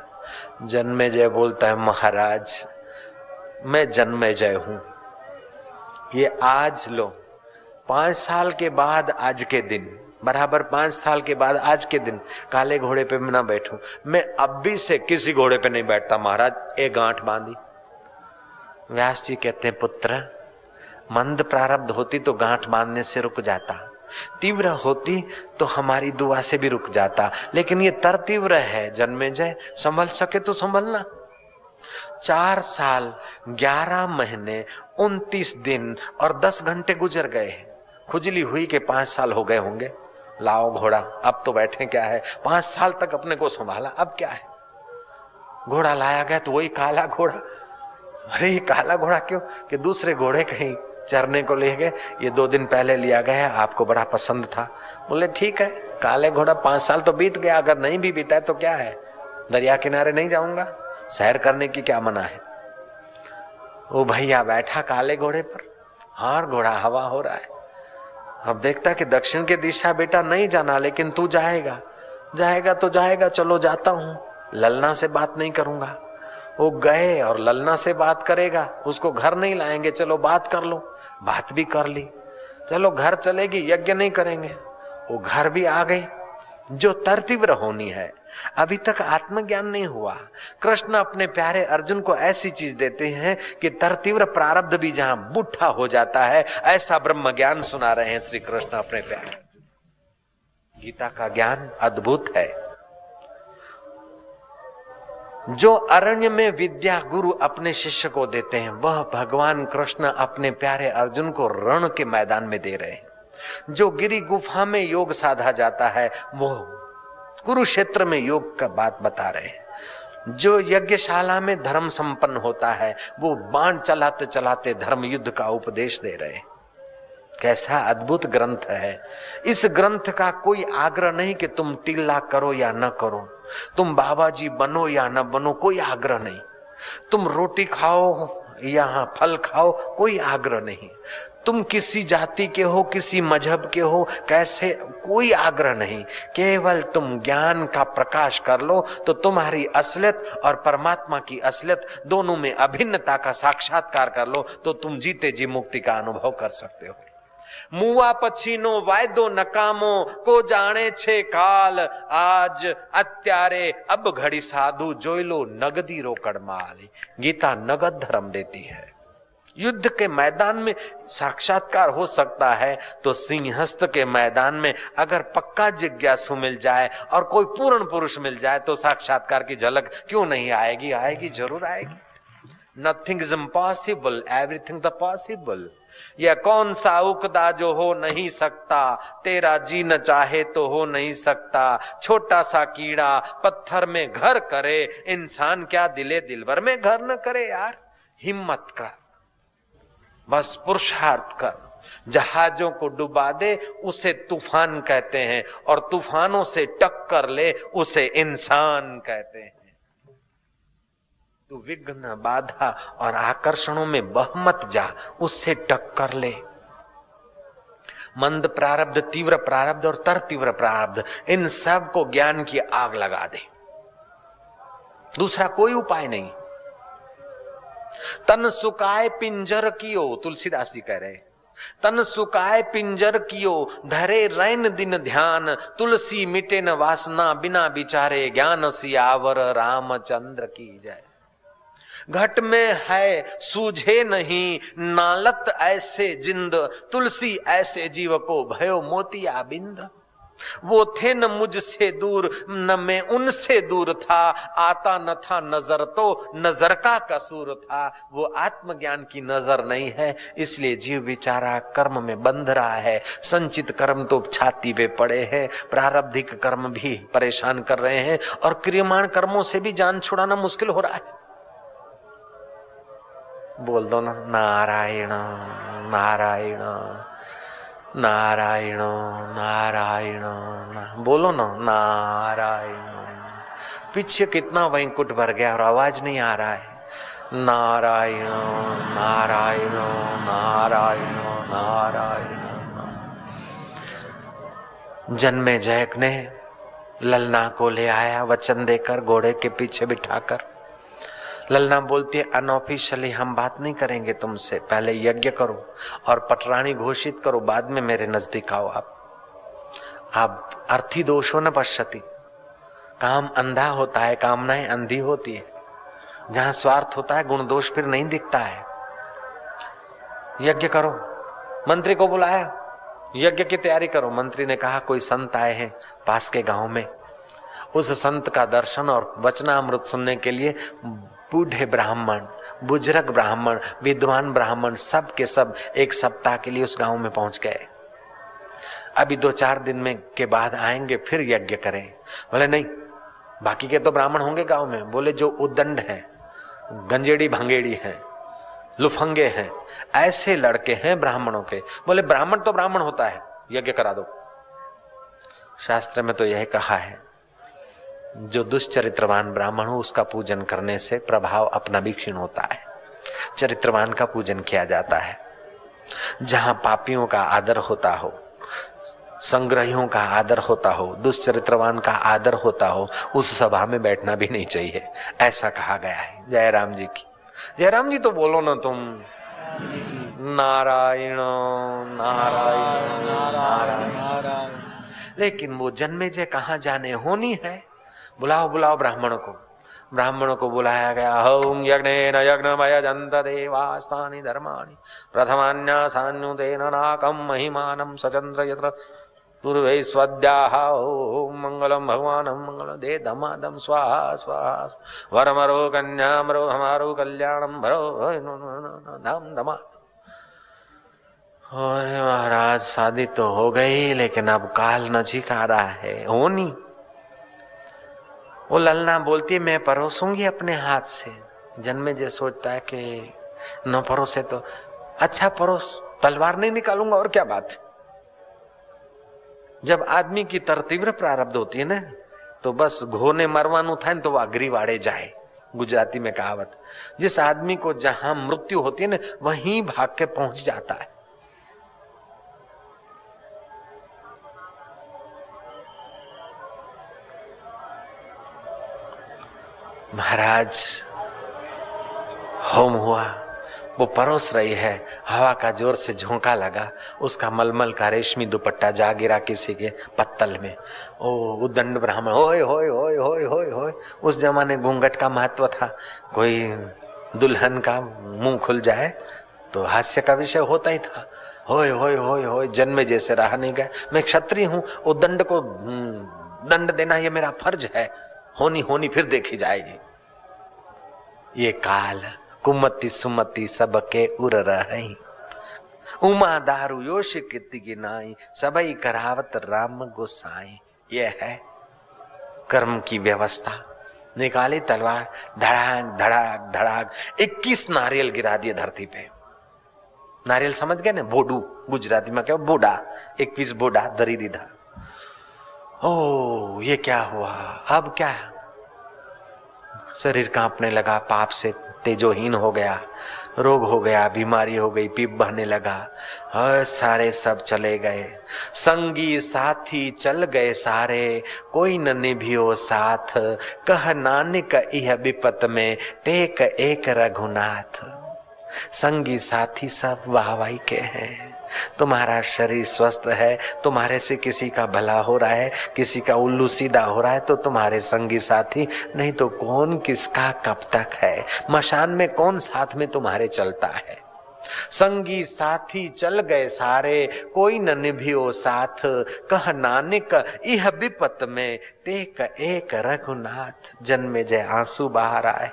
जन्मे जय बोलता है, महाराज मैं जन्मे जय हूँ। ये आज लो। पाँच साल के बाद आज के दिन। बराबर पाँच साल के बाद आज के दिन। काले घोड़े पे मैं ना बैठू। मैं अब भी से किसी घोड़े पे नहीं बैठता, महाराज। एक गांठ बांधी। व्यास जी कहते हैं, पुत्र, मंद प्रारब्ध होती तो गांठ बांधने से रुक जाता। तीव्र होती तो हमारी दुआ से भी रुक जाता। लेकिन ये तर तीव्र है। जन्मे जय, संभल सके तो संभलना। चार साल, ग्यारह महीने, उनतीस दिन और दस घंटे गुजर गए हैं। खुजली हुई के पाँच साल हो गए होंगे। लाओ घोड़ा, अब तो बैठे क्या है? पाँच साल तक अपने को संभाला, अब क्या है? घोड़ा लाया गया तो वही काला घोड़ा। अरे, ये काला घोड़ा क्यों? कि दूसरे घोड़े कहीं चरने को ले गए। ये दो दिन पहले लिया गया है, आपको बड़ा पसंद था। बोले, ठीक है, काले घोड़ा पाँच साल तो बीत गया, अगर नहीं भी बीता है तो क्या है? दरिया किनारे नहीं जाऊँगा? सैर करने की क्या मना है? वो भैया, बैठा काले घोड़े पर। और घोड़ा, हवा हो रहा है। अब देखता कि दक्षिण की दिशा बेटा नहीं जाना, लेकिन तू जाएगा। जाएगा तो जाएगा, चलो जाता हूँ। ललना से बात नहीं करूँगा। वो गए और ललना से बात करेगा। उसको घर नहीं लाएँगे, चलो बात कर लो। बात भी कर ली। चलो घर चलेगी, यज्ञ नहीं करेंगे। वो घर भी आ गई। जो तरतीव्र होनी है। अभी तक आत्मज्ञान नहीं हुआ। कृष्ण अपने प्यारे अर्जुन को ऐसी चीज़ देते हैं कि तरतीव्र प्रारब्ध भी जहाँ बुढ़ा हो जाता है, ऐसा ब्रह्म ज्ञान सुना रहे हैं श्री कृष्ण अपने प्यारे। गीता का ज्ञान अद्भुत है। जो अरण्य में विद्या गुरु अपने शिष्य को देते हैं, वह भगवान कृष्ण अपने प्यारे अर्जुन को रण के मैदान में दे रहे हैं। जो गिरी गुफा में योग साधा जाता है वो कुरुक्षेत्र में योग का बात बता रहे हैं। जो यज्ञशाला में धर्म संपन्न होता है, वो बाण चलाते चलाते धर्म युद्ध का उपदेश दे रहे हैं। कैसा अद्भुत ग्रंथ है। इस ग्रंथ का कोई आग्रह नहीं कि तुम टिल्ला करो या न करो। तुम बाबा जी बनो या न बनो, कोई आग्रह नहीं। तुम रोटी खाओ या फल खाओ, कोई आग्रह नहीं। तुम किसी जाति के हो किसी मजहब के हो कैसे कोई आग्रह नहीं केवल तुम ज्ञान का प्रकाश कर लो तो तुम्हारी असलियत और परमात्मा की असलियत दोनों में अभिन्नता का साक्षात्कार कर लो तो तुम जीते जी मुक्ति का अनुभव कर सकते हो મુવા પછીનો વાયદો નકામો કો જાણે છે કાલ આજ અત્યારે અબ ઘડી સાધુ જોઈ લો નગદી રોકડ માલી गीता नगद धर्म देती है युद्ध के मैदान में साक्षात्कार हो सकता है तो सिंहस्थ के मैदान में अगर पक्का जिज्ञासु मिल जाए और कोई पूर्ण पुरुष मिल जाए तो साक्षात्कार की झलक क्यों नहीं आएगी? आएगी, ज़रूर आएगी। Nothing is impossible everything the possible यह कौन सा उकदा जो हो नहीं सकता, तेरा जी न चाहे तो हो नहीं सकता। छोटा सा कीड़ा पत्थर में घर करे, इंसान क्या दिले दिलवर में घर न करे यार? हिम्मत कर। बस पुरुषार्थ कर। जहाजों को डुबा दे, उसे तूफ़ान कहते हैं, और तूफानों से टक्कर ले, उसे इंसान कहते हैं। तू विघ्न, बाधा और आकर्षणों में बहमत जा, उससे टक्कर ले। मंद प्रारब्ध, तीव्र प्रारब्ध और तर तीव्र प्रारब्ध, इन सबको ज्ञान की आग लगा दे। दूसरा कोई उपाय नहीं। तन सुकाय पिंजर कियो, तुलसीदास जी कह रहे तन सुकाय पिंजर कियो, धरे रैन दिन ध्यान। तुलसी मिटे न वासना, बिना बिचारे ज्ञान सियावर, रामचंद्र की जय। घट में है, सूझे नहीं, नालत ऐसे जिंद। तुलसी ऐसे जीव को भयो मोतिया बिंद। वो थे न मुझसे दूर, न मैं उनसे दूर था। आता न था नज़र तो नज़र का कसूर था। वो आत्मज्ञान की नज़र नहीं है, इसलिए जीव बिचारा कर्म में बंध रहा है। संचित कर्म तो छाती पे पड़े हैं, प्रारब्धिक कर्म भी परेशान कर रहे हैं और क्रियमाण कर्मों से भी जान छुड़ाना मुश्किल हो रहा है। बोल दो ना, नारायण नारायण। नारायण नारायण बोलो ना, नारायण। पीछे कितना वैंकुट भर गया और आवाज़ नहीं आ रहा है। नारायण नारायण नारायण नारायण। जन्मे जयक ने ललना को ले आया, वचन देकर, घोड़े के पीछे बिठाकर। ललना बोलती है, अनऑफिशियली हम बात नहीं करेंगे तुमसे, पहले यज्ञ करो और पटराणी घोषित करो, बाद में मेरे नज़दीक आओ आप। आप अर्थी दोषो न पश्यति। काम अंधा होता है, कामनाएँ अंधी होती है। जहाँ स्वार्थ होता है, गुण दोष फिर नहीं दिखता है। यज्ञ करो। मंत्री को बुलाया। यज्ञ की तैयारी करो। मंत्री ने कहा, कोई संत आए हैं पास के गाँव में। उस संत का दर्शन और वचनामृत सुनने के लिए बूढ़े ब्राह्मण, बुज़ुर्ग ब्राह्मण, विद्वान ब्राह्मण सब के सब एक सप्ताह के लिए उस गाँव में पहुँच गए। अभी दो चार दिन में के बाद आएँगे, फिर यज्ञ करें। बोले, नहीं, बाकी के तो ब्राह्मण होंगे गाँव में। बोले, जो उदंड है, गंजेड़ी भंगेड़ी है, लुफंगे हैं, ऐसे लड़के हैं ब्राह्मणों के। बोले, ब्राह्मण तो ब्राह्मण होता है, यज्ञ करा दो। शास्त्र में तो यह कहा है जो दुष्चरित्रवान ब्राह्मण हो, उसका पूजन करने से प्रभाव अपना भी क्षीण होता है। चरित्रवान का पूजन किया जाता है। जहाँ पापियों का आदर होता हो, संग्रहियों का आदर होता हो, दुष्चरित्रवान का आदर होता हो, उस सभा में बैठना भी नहीं चाहिए। ऐसा कहा गया है जयराम जी की। जयराम जी तो बोलो ना तुम। नारायण नारायण नारायण। लेकिन वो जन्मे जय कहा जाने, होनी है? बुलाओ बुलाओ ब्राह्मणों को। ब्राह्मणों को बुलाया गया हौम यज्ञ न यज्ञमय जंत देवास्तानि धर्माणि, प्रथमान्यासान्युतेन नाकम महिमानम सचंद्र यत्र पूर्वे स्वद्याह ओम मंगलम भगवानम मंगल दे धमादम स्वाहा स्वाहा, वरमरो कन्यामरो हमारो कल्याणम भरो धम धमा और महाराज, शादी तो हो गई, लेकिन अब काल नजीक आ रहा है, होनी। वो ललना बोलती है, मैं परोसूँगी अपने हाथ से। जन्मे जे सोचता है कि न परोसे तो। अच्छा परोस। तलवार नहीं निकालूँगा, और क्या बात जब आदमी की तर तीव्र प्रारब्ध होती है ना तो बस घोने मरवानु था तो वो अग्री वाड़े जाए, गुजराती में कहावत। जिस आदमी को जहाँ मृत्यु होती है ना, वहीं भाग के पहुँच जाता महाराज होम हुआ। वो परोस रही है। हवा का ज़ोर से झोंका लगा। उसका मलमल का रेशमी दुपट्टा जा गिरा किसी के पत्तल में। ओ उदंड ब्राह्मण होय होय होय होय होय होय। उस जमाने घूंघट का महत्व था। कोई दुल्हन का मुँह खुल जाए तो हास्य का विषय होता ही था। होय होय होय होय जन्मे जैसे रहा नहीं गए। मैं क्षत्रिय हूँ। वो दंड को हम्म, दंड देना ये मेरा फ़र्ज़ है। होनी होनी फिर देखी जाएगी। ये काल कुमति सुमति सबके उर रही। उमा दारू योश किति गिनाई, सबई करावत राम गोसाई। ये है कर्म की व्यवस्था। निकाली तलवार, धड़ाक धड़ाक धड़ाक, इक्कीस नारियल गिरा दिए धरती पे। नारियल समझ गए ना? बोडू, गुजराती में क्या बोडा, इक्कीस बोडा, दरी दीधा ओ, ये क्या हुआ? अब क्या? शरीर कांपने लगा, पाप से तेजोहीन हो गया, रोग हो गया, बीमारी हो गई, पीप बहने लगा। हर सारे सब चले गए। संगी साथी चल गए सारे, कोई न निभियो साथ। कह नानक यह विपत में, टेक एक रघुनाथ। संगी साथी सब वाहवाई के हैं। तुम्हारा शरीर स्वस्थ है, तुम्हारे से किसी का भला हो रहा है, किसी का उल्लू सीधा हो रहा है तो तुम्हारे संगी साथी, नहीं तो कौन किसका कब तक है? मशान में कौन साथ में तुम्हारे चलता है? संगी साथी चल गए सारे, कोई न निभियो साथ। कह नानक यह विपत में टेक एक रघुनाथ, जन्मे जय आँसू बाहर आए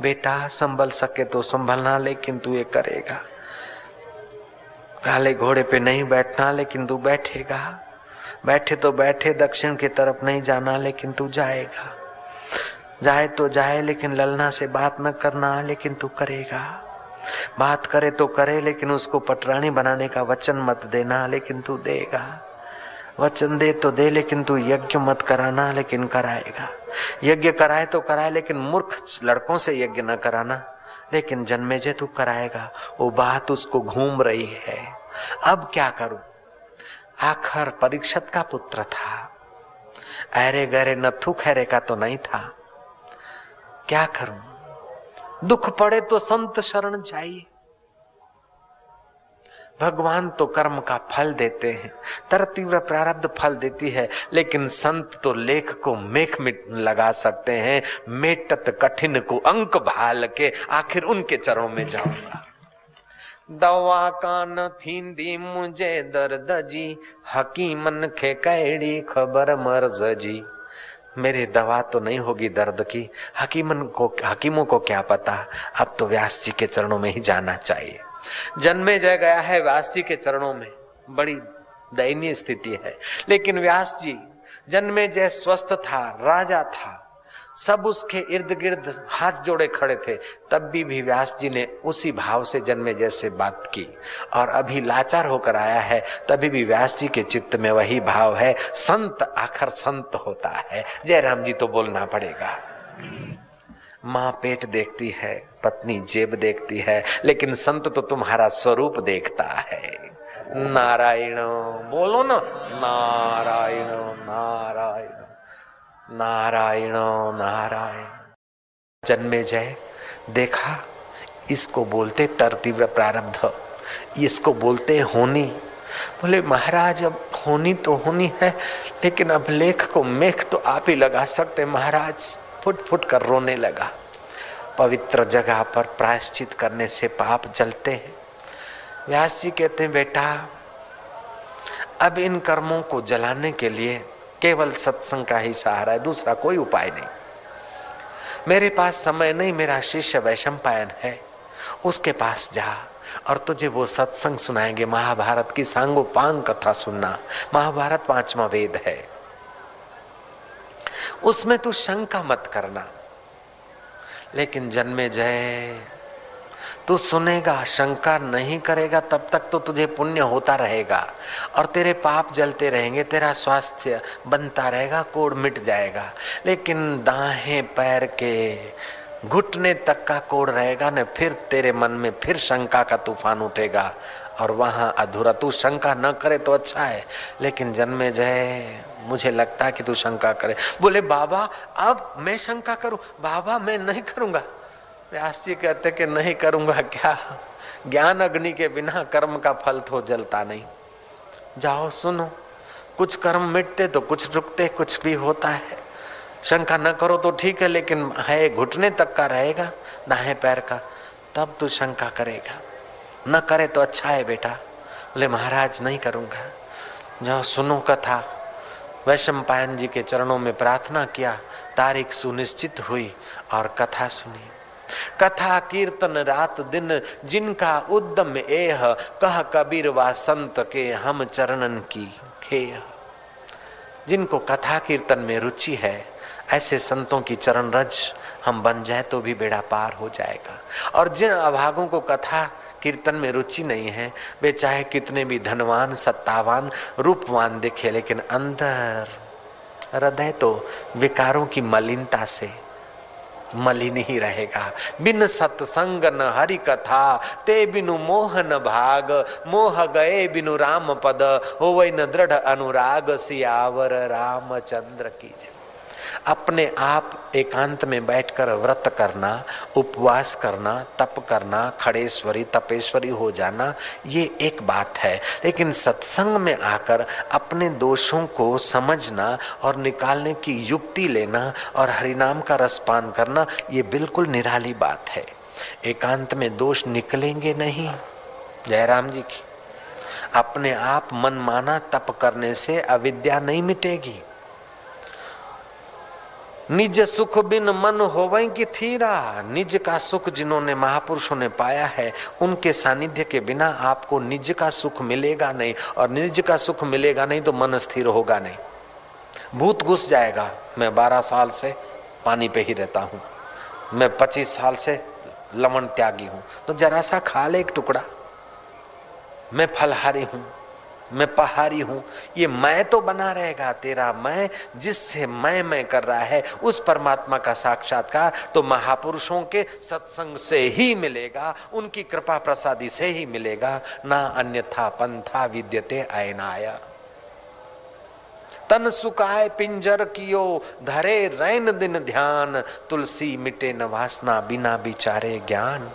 बेटा, संभल सके तो संभलना, लेकिन तू ये करेगा। काले घोड़े पे नहीं बैठना, लेकिन तू बैठेगा। बैठे तो बैठे, दक्षिण की तरफ़ नहीं जाना, लेकिन तू जाएगा। जाए तो जाए, लेकिन ललना से बात न करना, लेकिन तू करेगा। बात करे तो करे, लेकिन उसको पटरानी बनाने का वचन मत देना, लेकिन तू देगा। वचन दे तो दे, लेकिन तू यज्ञ मत कराना, लेकिन कराएगा। यज्ञ कराए तो कराए, लेकिन मूर्ख लड़कों से यज्ञ न कराना। लेकिन जन्मे जे तू कराएगा, वो बात उसको घूम रही है। अब क्या करूँ? आखिर परीक्षत का पुत्र था। अरे गरे नथु खैरे का तो नहीं था। क्या करूँ? दुख पड़े तो संत शरण चाहिए भगवान तो कर्म का फल देते हैं तर तीव्र प्रारब्ध फल देती है, लेकिन संत तो लेख को मेख में लगा सकते हैं, मेटत कठिन को अंक भाल के आखिर उनके चरणों में जाऊँगा। दवा कान थींदी मुझे दर्द जी, हकीमन खे कैड़ी खबर मर्ज जी। मेरी दवा तो नहीं होगी दर्द की, हकीमन को, हकीमों को क्या पता, अब तो व्यास जी के चरणों में ही जाना चाहिए। जन्मे जय गया है व्यास जी के चरणों में। बड़ी दयनीय स्थिति है। लेकिन व्यास जी जन्मे जय स्वस्थ था राजा था। सब उसके इर्द गिर्द हाथ जोड़े खड़े थे। तब भी, भी व्यास जी ने उसी भाव से जन्मे जैसे बात की और अभी लाचार होकर आया है। तभी भी व्यास जी के चित्त में वही भाव है। संत आखिर संत होता है। जयराम जी तो बोलना पड़ेगा। माँ पेट देखती है, पत्नी जेब देखती है, लेकिन संत तो तुम्हारा स्वरूप देखता है। नारायण, बोलो ना। नारायण नारायण नारायण नारायण। जन्मे जय देखा, इसको बोलते तरतीव्र प्रारब्ध। इसको बोलते होनी। बोले, महाराज, अब होनी तो होनी है, लेकिन अब लेख को मेख तो आप ही लगा सकते महाराज। फुट फुट कर रोने लगा। पवित्र जगह पर प्रायश्चित करने से पाप जलते हैं। व्यास जी कहते हैं, बेटा, अब इन कर्मों को जलाने के लिए केवल सत्संग का ही सहारा है, दूसरा कोई उपाय नहीं। मेरे पास समय नहीं, मेरा शिष्य वैशम पायन है। उसके पास जा और तुझे वो सत्संग सुनाएँगे। महाभारत की सांगो पांग कथा सुनना। महाभारत पांचवा वेद है। उसमें तू शंका मत करना। लेकिन जन्मे जय, तू सुनेगा, शंका नहीं करेगा, तब तक तो तुझे पुण्य होता रहेगा। और तेरे पाप जलते रहेंगे, तेरा स्वास्थ्य बनता रहेगा कोड मिट जाएगा। लेकिन दाहे पैर के घुटने तक का कोड रहेगा, न फिर तेरे मन में फिर शंका का तूफ़ान उठेगा। और वहाँ अधूरा, तू शंका न करे तो अच्छा है। लेकिन जन्मे जय मुझे लगता है कि तू शंका करे। बोले, बाबा, अब मैं शंका करूँ? बाबा, मैं नहीं करूँगा। व्यास जी कहते कि, नहीं करूँगा क्या? ज्ञान अग्नि के बिना कर्म का फल तो जलता नहीं। जाओ, सुनो, कुछ कर्म मिटते तो कुछ रुकते, कुछ भी होता है। शंका न करो तो ठीक है, लेकिन है घुटने तक का रहेगा दाएँ पैर का, तब तू शंका करेगा। न करे तो अच्छा है बेटा। बोले, महाराज, नहीं करूँगा। जाओ, सुनो कथा। वैशम पायन जी के चरणों में प्रार्थना किया। तारीख सुनिश्चित हुई और कथा सुनी। कथा कीर्तन रात दिन जिनका उद्दम एह, कह कबीर वा संत के हम चरणन की खेह। जिनको कथा कीर्तन में रुचि है, ऐसे संतों की चरण रज हम बन जाए तो भी बेड़ा पार हो जाएगा। और जिन अभागों को कथा कीर्तन में रुचि नहीं है। वे चाहे कितने भी धनवान, सत्तावान, रूपवान दिखे, लेकिन अंदर हृदय तो विकारों की मलिनता से मलिन ही रहेगा। बिन सत्संग न हरि कथा, ते बिनु मोह न भाग। मोह गए बिनु राम पद हो न दृढ़ अनुराग, सियावर रामचंद्र की जय। अपने आप एकांत में बैठकर व्रत करना, उपवास करना, तप करना, खड़ेश्वरी, तपेश्वरी हो जाना, ये एक बात है। लेकिन सत्संग में आकर अपने दोषों को समझना और निकालने की युक्ति लेना और हरिनाम का रसपान करना, ये बिल्कुल निराली बात है। एकांत में दोष निकलेंगे नहीं। जयराम जी की। अपने आप मन माना तप करने से अविद्या नहीं मिटेगी। निज सुख बिन मन होवे की थीरा? निज का सुख जिन्होंने महापुरुषों ने पाया है, उनके सानिध्य के बिना आपको निज का सुख मिलेगा नहीं। और निज का सुख मिलेगा नहीं तो मन स्थिर होगा नहीं। भूत घुस जाएगा। मैं बारह साल से पानी पे ही रहता हूँ। मैं पच्चीस साल से लवण त्यागी हूँ। तो जरा सा खा ले एक टुकड़ा। मैं फलहारी हूँ। मैं पहाड़ी हूँ। ये मैं तो बना रहेगा तेरा मैं, जिससे मैं मैं कर रहा है, उस परमात्मा का साक्षात्कार तो महापुरुषों के सत्संग से ही मिलेगा, उनकी कृपा प्रसादी से ही मिलेगा। ना अन्यथा पंथा विद्यते आयनाया। तन सुकाय पिंजर कियो, धरे रैन दिन ध्यान, तुलसी मिटे न वासना बिना बिचारे ज्ञान।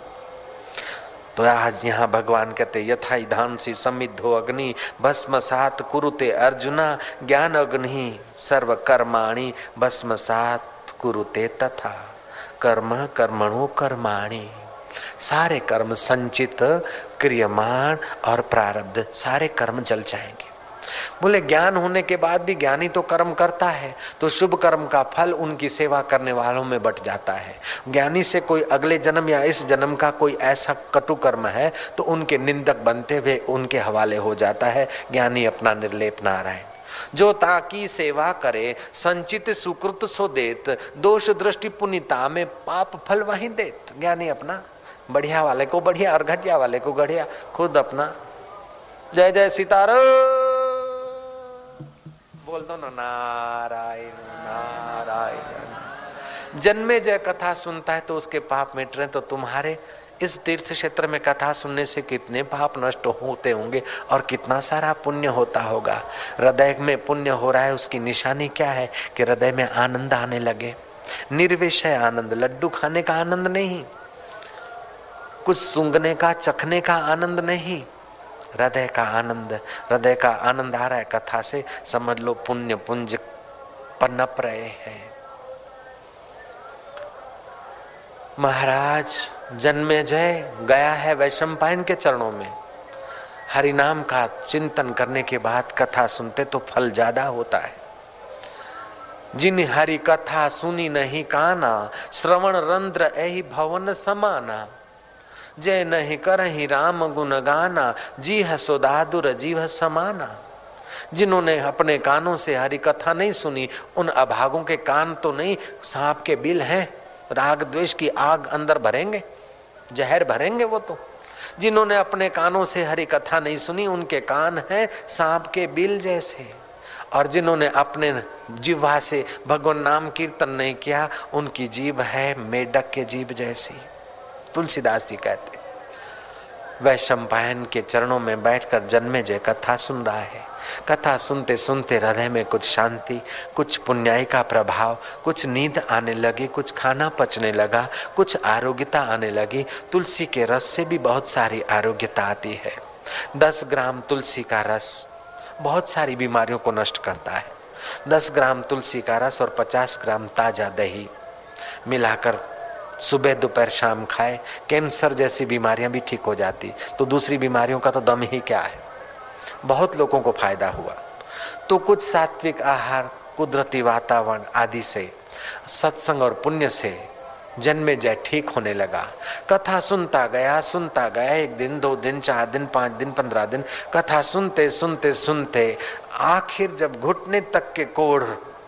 तो आज यहाँ भगवान कहते, यथा धान सी समिद्धो अग्नि भस्म सात कुरुते अर्जुना, ज्ञान अग्नि सर्व कर्माणी भस्म सात कुरुते तथा, कर्म कर्मणु कर्माणी। सारे कर्म संचित, क्रियमाण और प्रारब्ध, सारे कर्म जल जाएँगे। बोले, ज्ञान होने के बाद भी ज्ञानी तो कर्म करता है तो शुभ कर्म का फल उनकी सेवा करने वालों में बट जाता है। ज्ञानी से कोई अगले जन्म या इस जन्म का कोई ऐसा कटु कर्म है तो उनके निंदक बनते हुए उनके हवाले हो जाता है, ज्ञानी अपना निर्लेप नारायण। जो ताकि सेवा करे, संचित सुकृत सो देत, दोष दृष्टि पुनिता में पाप फल वही देत। ज्ञानी अपना बढ़िया वाले को बढ़िया और घटिया वाले को घटिया, खुद अपना। जय जय सीताराम। बोल दो ना, नारायण नारायण। जन्मे जय कथा सुनता है तो उसके पाप मिट रहे तो तुम्हारे इस तीर्थ क्षेत्र में कथा सुनने से कितने पाप नष्ट होते होंगे और कितना सारा पुण्य होता होगा। हृदय में पुण्य हो रहा है, उसकी निशानी क्या है कि हृदय में आनंद आने लगे। निर्विषय आनंद, लड्डू खाने का आनंद नहीं, कुछ सूंघने का, चखने का आनंद नहीं। हृदय का आनंद, हृदय का आनंद आ रहा है कथा से। समझ लो, पुण्य, पुंज पनप रहे हैं। महाराज, जन्मे जय, गया है वैशम पायन के चरणों में। हरि नाम का चिंतन करने के बाद कथा सुनते तो फल ज़्यादा होता है। जिन हरि कथा सुनी नहीं काना, श्रवण रंध्र एही भवन समाना। जय नहीं कर ही राम गुण गाना जी है जीव समाना। जिन्होंने अपने कानों से हरि कथा नहीं सुनी, उन अभागों के कान तो नहीं, सांप के बिल हैं। राग द्वेष की आग अंदर भरेंगे, जहर भरेंगे वो तो। जिन्होंने अपने कानों से हरि कथा नहीं सुनी, उनके कान हैं सांप के बिल जैसे। और जिन्होंने अपने जीवा से भगवान नाम कीर्तन नहीं किया, उनकी जीव है मेढक के जीव जैसी। तुलसीदास जी कहते, वह शंपायन के चरणों में बैठकर जन्मे जय कथा सुन रहा है। कथा सुनते सुनते हृदय में कुछ शांति, कुछ पुण्याई का प्रभाव, कुछ नींद आने लगी, कुछ खाना पचने लगा, कुछ आरोग्यता आने लगी। तुलसी के रस से भी बहुत सारी आरोग्यता आती है। दस ग्राम तुलसी का रस बहुत सारी बीमारियों को नष्ट करता है। दस ग्राम तुलसी का रस और पचास ग्राम ताज़ा दही मिलाकर सुबह, दोपहर, शाम खाए। कैंसर जैसी बीमारियाँ भी ठीक हो जाती। तो दूसरी बीमारियों का तो दम ही क्या है? बहुत लोगों को फ़ायदा हुआ। तो कुछ सात्विक आहार, कुदरती वातावरण आदि से, सत्संग और पुण्य से जन्मे जय ठीक होने लगा। कथा सुनता गया सुनता गया, एक दिन, दो दिन, चार दिन, पाँच दिन, पंद्रह दिन, कथा सुनते सुनते सुनते, आखिर जब घुटने तक के कोढ़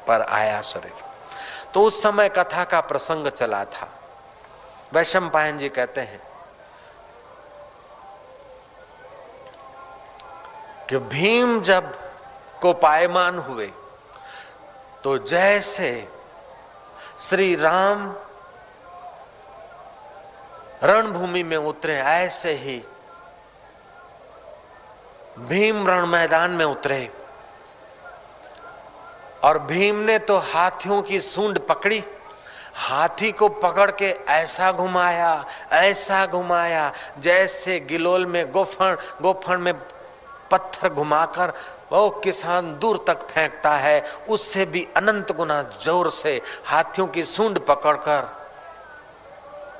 पर आया शरीर। तो उस समय कथा का प्रसंग चला था। वैशम पायन जी कहते हैं कि भीम जब को पायमान हुए तो जैसे श्री राम रणभूमि में उतरे, ऐसे ही भीम रण मैदान में उतरे। और भीम ने तो हाथियों की सूंड पकड़ी। हाथी को पकड़ के ऐसा घुमाया ऐसा घुमाया, जैसे गिलोल में गोफण गोफण में पत्थर घुमाकर वो किसान दूर तक फेंकता है, उससे भी अनंत गुना ज़ोर से हाथियों की सूंड पकड़कर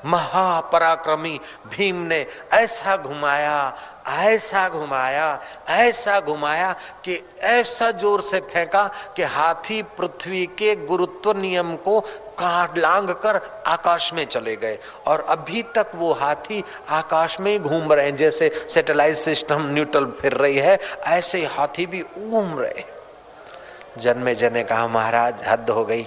महापराक्रमी भीम ने ऐसा घुमाया ऐसा घुमाया ऐसा घुमाया कि ऐसा ज़ोर से फेंका कि हाथी पृथ्वी के गुरुत्व नियम को काट लांग कर आकाश में चले गए। और अभी तक वो हाथी आकाश में घूम रहे हैं, जैसे सैटेलाइट सिस्टम न्यूट्रल फिर रही है, ऐसे हाथी भी घूम रहे जन्मे जने कहा, महाराज, हद हो गई।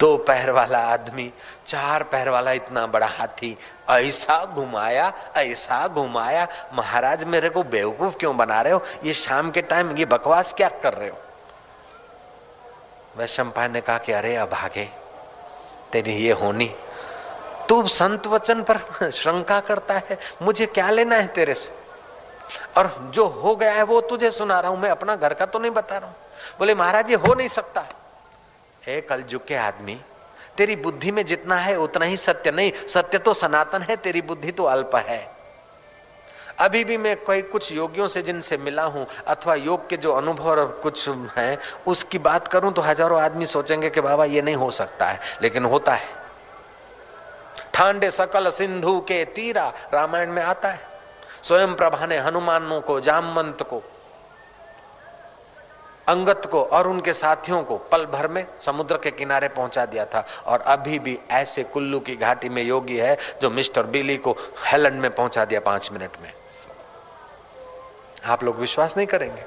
दो पैर वाला आदमी चार पैर वाला इतना बड़ा हाथी, ऐसा घुमाया ऐसा घुमाया, महाराज मेरे को बेवकूफ़ क्यों बना रहे हो? ये शाम के टाइम ये बकवास क्या कर रहे हो? वैश्व ने कहा कि अरे अभागे तेरी ये होनी, तू संत वचन पर शंका करता है, मुझे क्या लेना है तेरे से? और जो हो गया है वो तुझे सुना रहा हूँ, मैं अपना घर का तो नहीं बता रहा हूँ। बोले, महाराज ये हो नहीं सकता। हे कल के आदमी तेरी बुद्धि में जितना है, उतना ही सत्य। नहीं, सत्य तो सनातन है, तेरी बुद्धि तो अल्प है। अभी भी मैं कोई कुछ योगियों से जिनसे मिला हूँ, अथवा योग के जो अनुभव और कुछ है, उसकी बात करूँ तो हज़ारों आदमी सोचेंगे कि बाबा, ये नहीं हो सकता है, लेकिन होता है। ठांडे सकल सिंधु के तीरा रामायण में आता है। स्वयं प्रभा ने हनुमानों को, जामवंत को अंगत को और उनके साथियों को पल भर में समुद्र के किनारे पहुँचा दिया था। और अभी भी ऐसे कुल्लू की घाटी में योगी है जो मिस्टर बिली को हेलैंड में पहुँचा दिया पाँच मिनट में। आप लोग विश्वास नहीं करेंगे।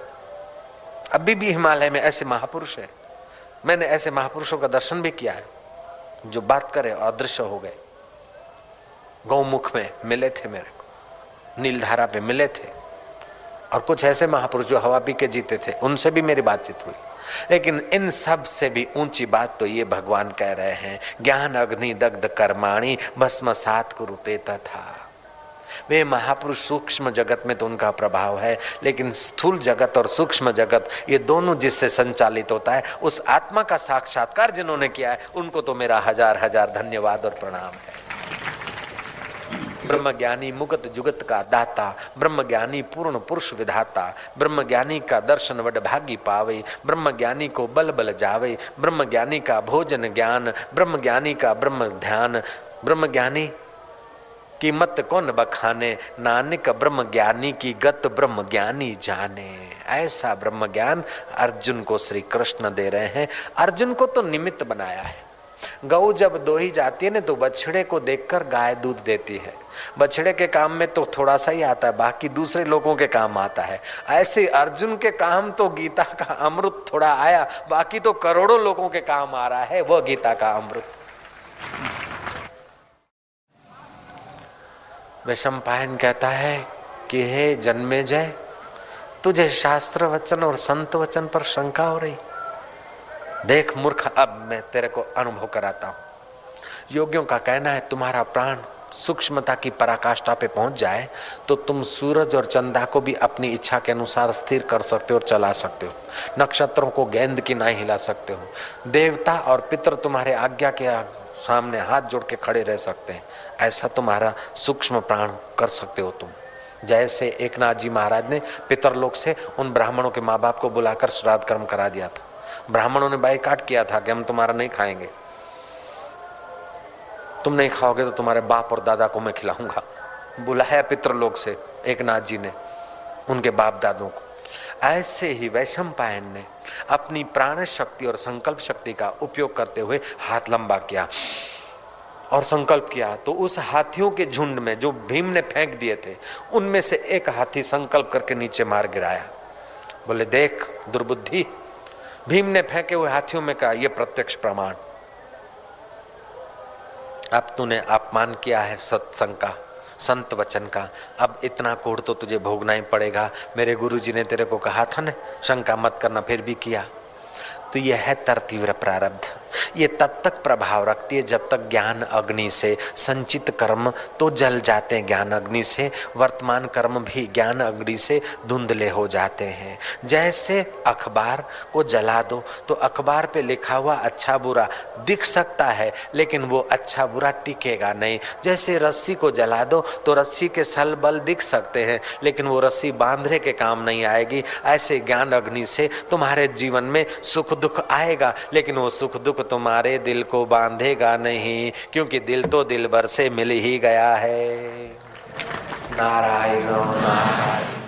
अभी भी हिमालय में ऐसे महापुरुष है। मैंने ऐसे महापुरुषों का दर्शन भी किया है, जो बात करे अदृश्य हो गए। गौमुख में मिले थे मेरे को, नीलधारा पे मिले थे। और कुछ ऐसे महापुरुष जो हवा पी के जीते थे, उनसे भी मेरी बातचीत हुई। लेकिन इन सबसे भी ऊँची बात तो ये भगवान कह रहे हैं, ज्ञान, अग्नि, दग्ध, कर्माणी भस्म सात कुरुते था। वे महापुरुष सूक्ष्म जगत में तो उनका प्रभाव है, लेकिन स्थूल जगत और सूक्ष्म जगत ये दोनों जिससे संचालित होता है, उस आत्मा का साक्षात्कार जिन्होंने किया है, उनको तो मेरा हज़ार हज़ार धन्यवाद और प्रणाम है। ब्रह्म ज्ञानी मुगत जुगत का दाता ब्रह्म ज्ञानी पूर्ण पुरुष विधाता ब्रह्म ज्ञानी का दर्शन वड भागी पावे ब्रह्म ज्ञानी को बल बल जावे ब्रह्म ज्ञानी का भोजन ज्ञान ब्रह्म ज्ञानी का ब्रह्म ध्यान। ब्रह्म ज्ञानी की मत कौन बखाने? नानक ब्रह्म ज्ञानी की गत ब्रह्म ज्ञानी जाने। ऐसा ब्रह्म ज्ञान अर्जुन को श्री कृष्ण दे रहे हैं। अर्जुन को तो निमित्त बनाया है। गौ जब दोही जाती है ना तो बछड़े को देखकर गाय दूध देती है। बछड़े के काम में तो थोड़ा सा ही आता है, बाकी दूसरे लोगों के काम आता है। ऐसे अर्जुन के काम तो गीता का अमृत थोड़ा आया, बाकी तो करोड़ों लोगों के काम आ रहा है, वह गीता का अमृत। विषम पायन कहता है कि, हे जन्मे जय तुझे शास्त्र वचन और संत वचन पर शंका हो रही। देख मूर्ख, अब मैं तेरे को अनुभव कराता हूँ। योगियों का कहना है, तुम्हारा प्राण सूक्ष्मता की पराकाष्ठा पे पहुँच जाए तो तुम सूरज और चंदा को भी अपनी इच्छा के अनुसार स्थिर कर सकते हो और चला सकते हो। नक्षत्रों को गेंद की ना हिला सकते हो। देवता और पितर तुम्हारे आज्ञा के सामने हाथ जोड़ के खड़े रह सकते हैं। ऐसा तुम्हारा सूक्ष्म प्राण कर सकते हो तुम। जैसे एक नाथ जी महाराज ने पितरलोक से उन ब्राह्मणों के माँ बाप को बुलाकर श्राद्ध कर्म करा दिया था। ब्राह्मणों ने बाइकाट किया था कि हम तुम्हारा नहीं खाएँगे। तुम नहीं खाओगे तो तुम्हारे बाप और दादा को मैं खिलाऊँगा। बुलाया पितृलोक से एक नाथ जी ने, उनके बाप दादों को। ऐसे ही वैशम पायन ने अपनी प्राण शक्ति और संकल्प शक्ति का उपयोग करते हुए हाथ लंबा किया और संकल्प किया। तो उस हाथियों के झुंड में जो भीम ने फेंक दिए थे, उनमें से एक हाथी संकल्प करके नीचे मार गिराया। बोले, देख दुर्बुद्धि, भीम ने फेंके हुए हाथियों में कहा यह प्रत्यक्ष प्रमाण। अब तूने अपमान किया है सत्संग का, संत वचन का। अब इतना कोढ़ तो तुझे भोगना ही पड़ेगा। मेरे गुरुजी ने तेरे को कहा था ना, शंका मत करना, फिर भी किया। तो यह है तरतीव्र प्रारब्ध। ये तब तक प्रभाव रखती है जब तक ज्ञान अग्नि से संचित कर्म तो जल जाते हैं। ज्ञान अग्नि से, वर्तमान कर्म भी ज्ञान अग्नि से धुंधले हो जाते हैं। जैसे अखबार को जला दो तो अखबार पे लिखा हुआ अच्छा बुरा दिख सकता है, लेकिन वो अच्छा बुरा टिकेगा नहीं। जैसे रस्सी को जला दो तो रस्सी के सल बल दिख सकते हैं, लेकिन वो रस्सी बांधने के काम नहीं आएगी। ऐसे ज्ञान अग्नि से तुम्हारे जीवन में सुख दुख आएगा, लेकिन वो सुख दुख तुम्हारे दिल को बांधेगा नहीं, क्योंकि दिल तो दिल भर से मिल ही गया है। नारायण नारायण।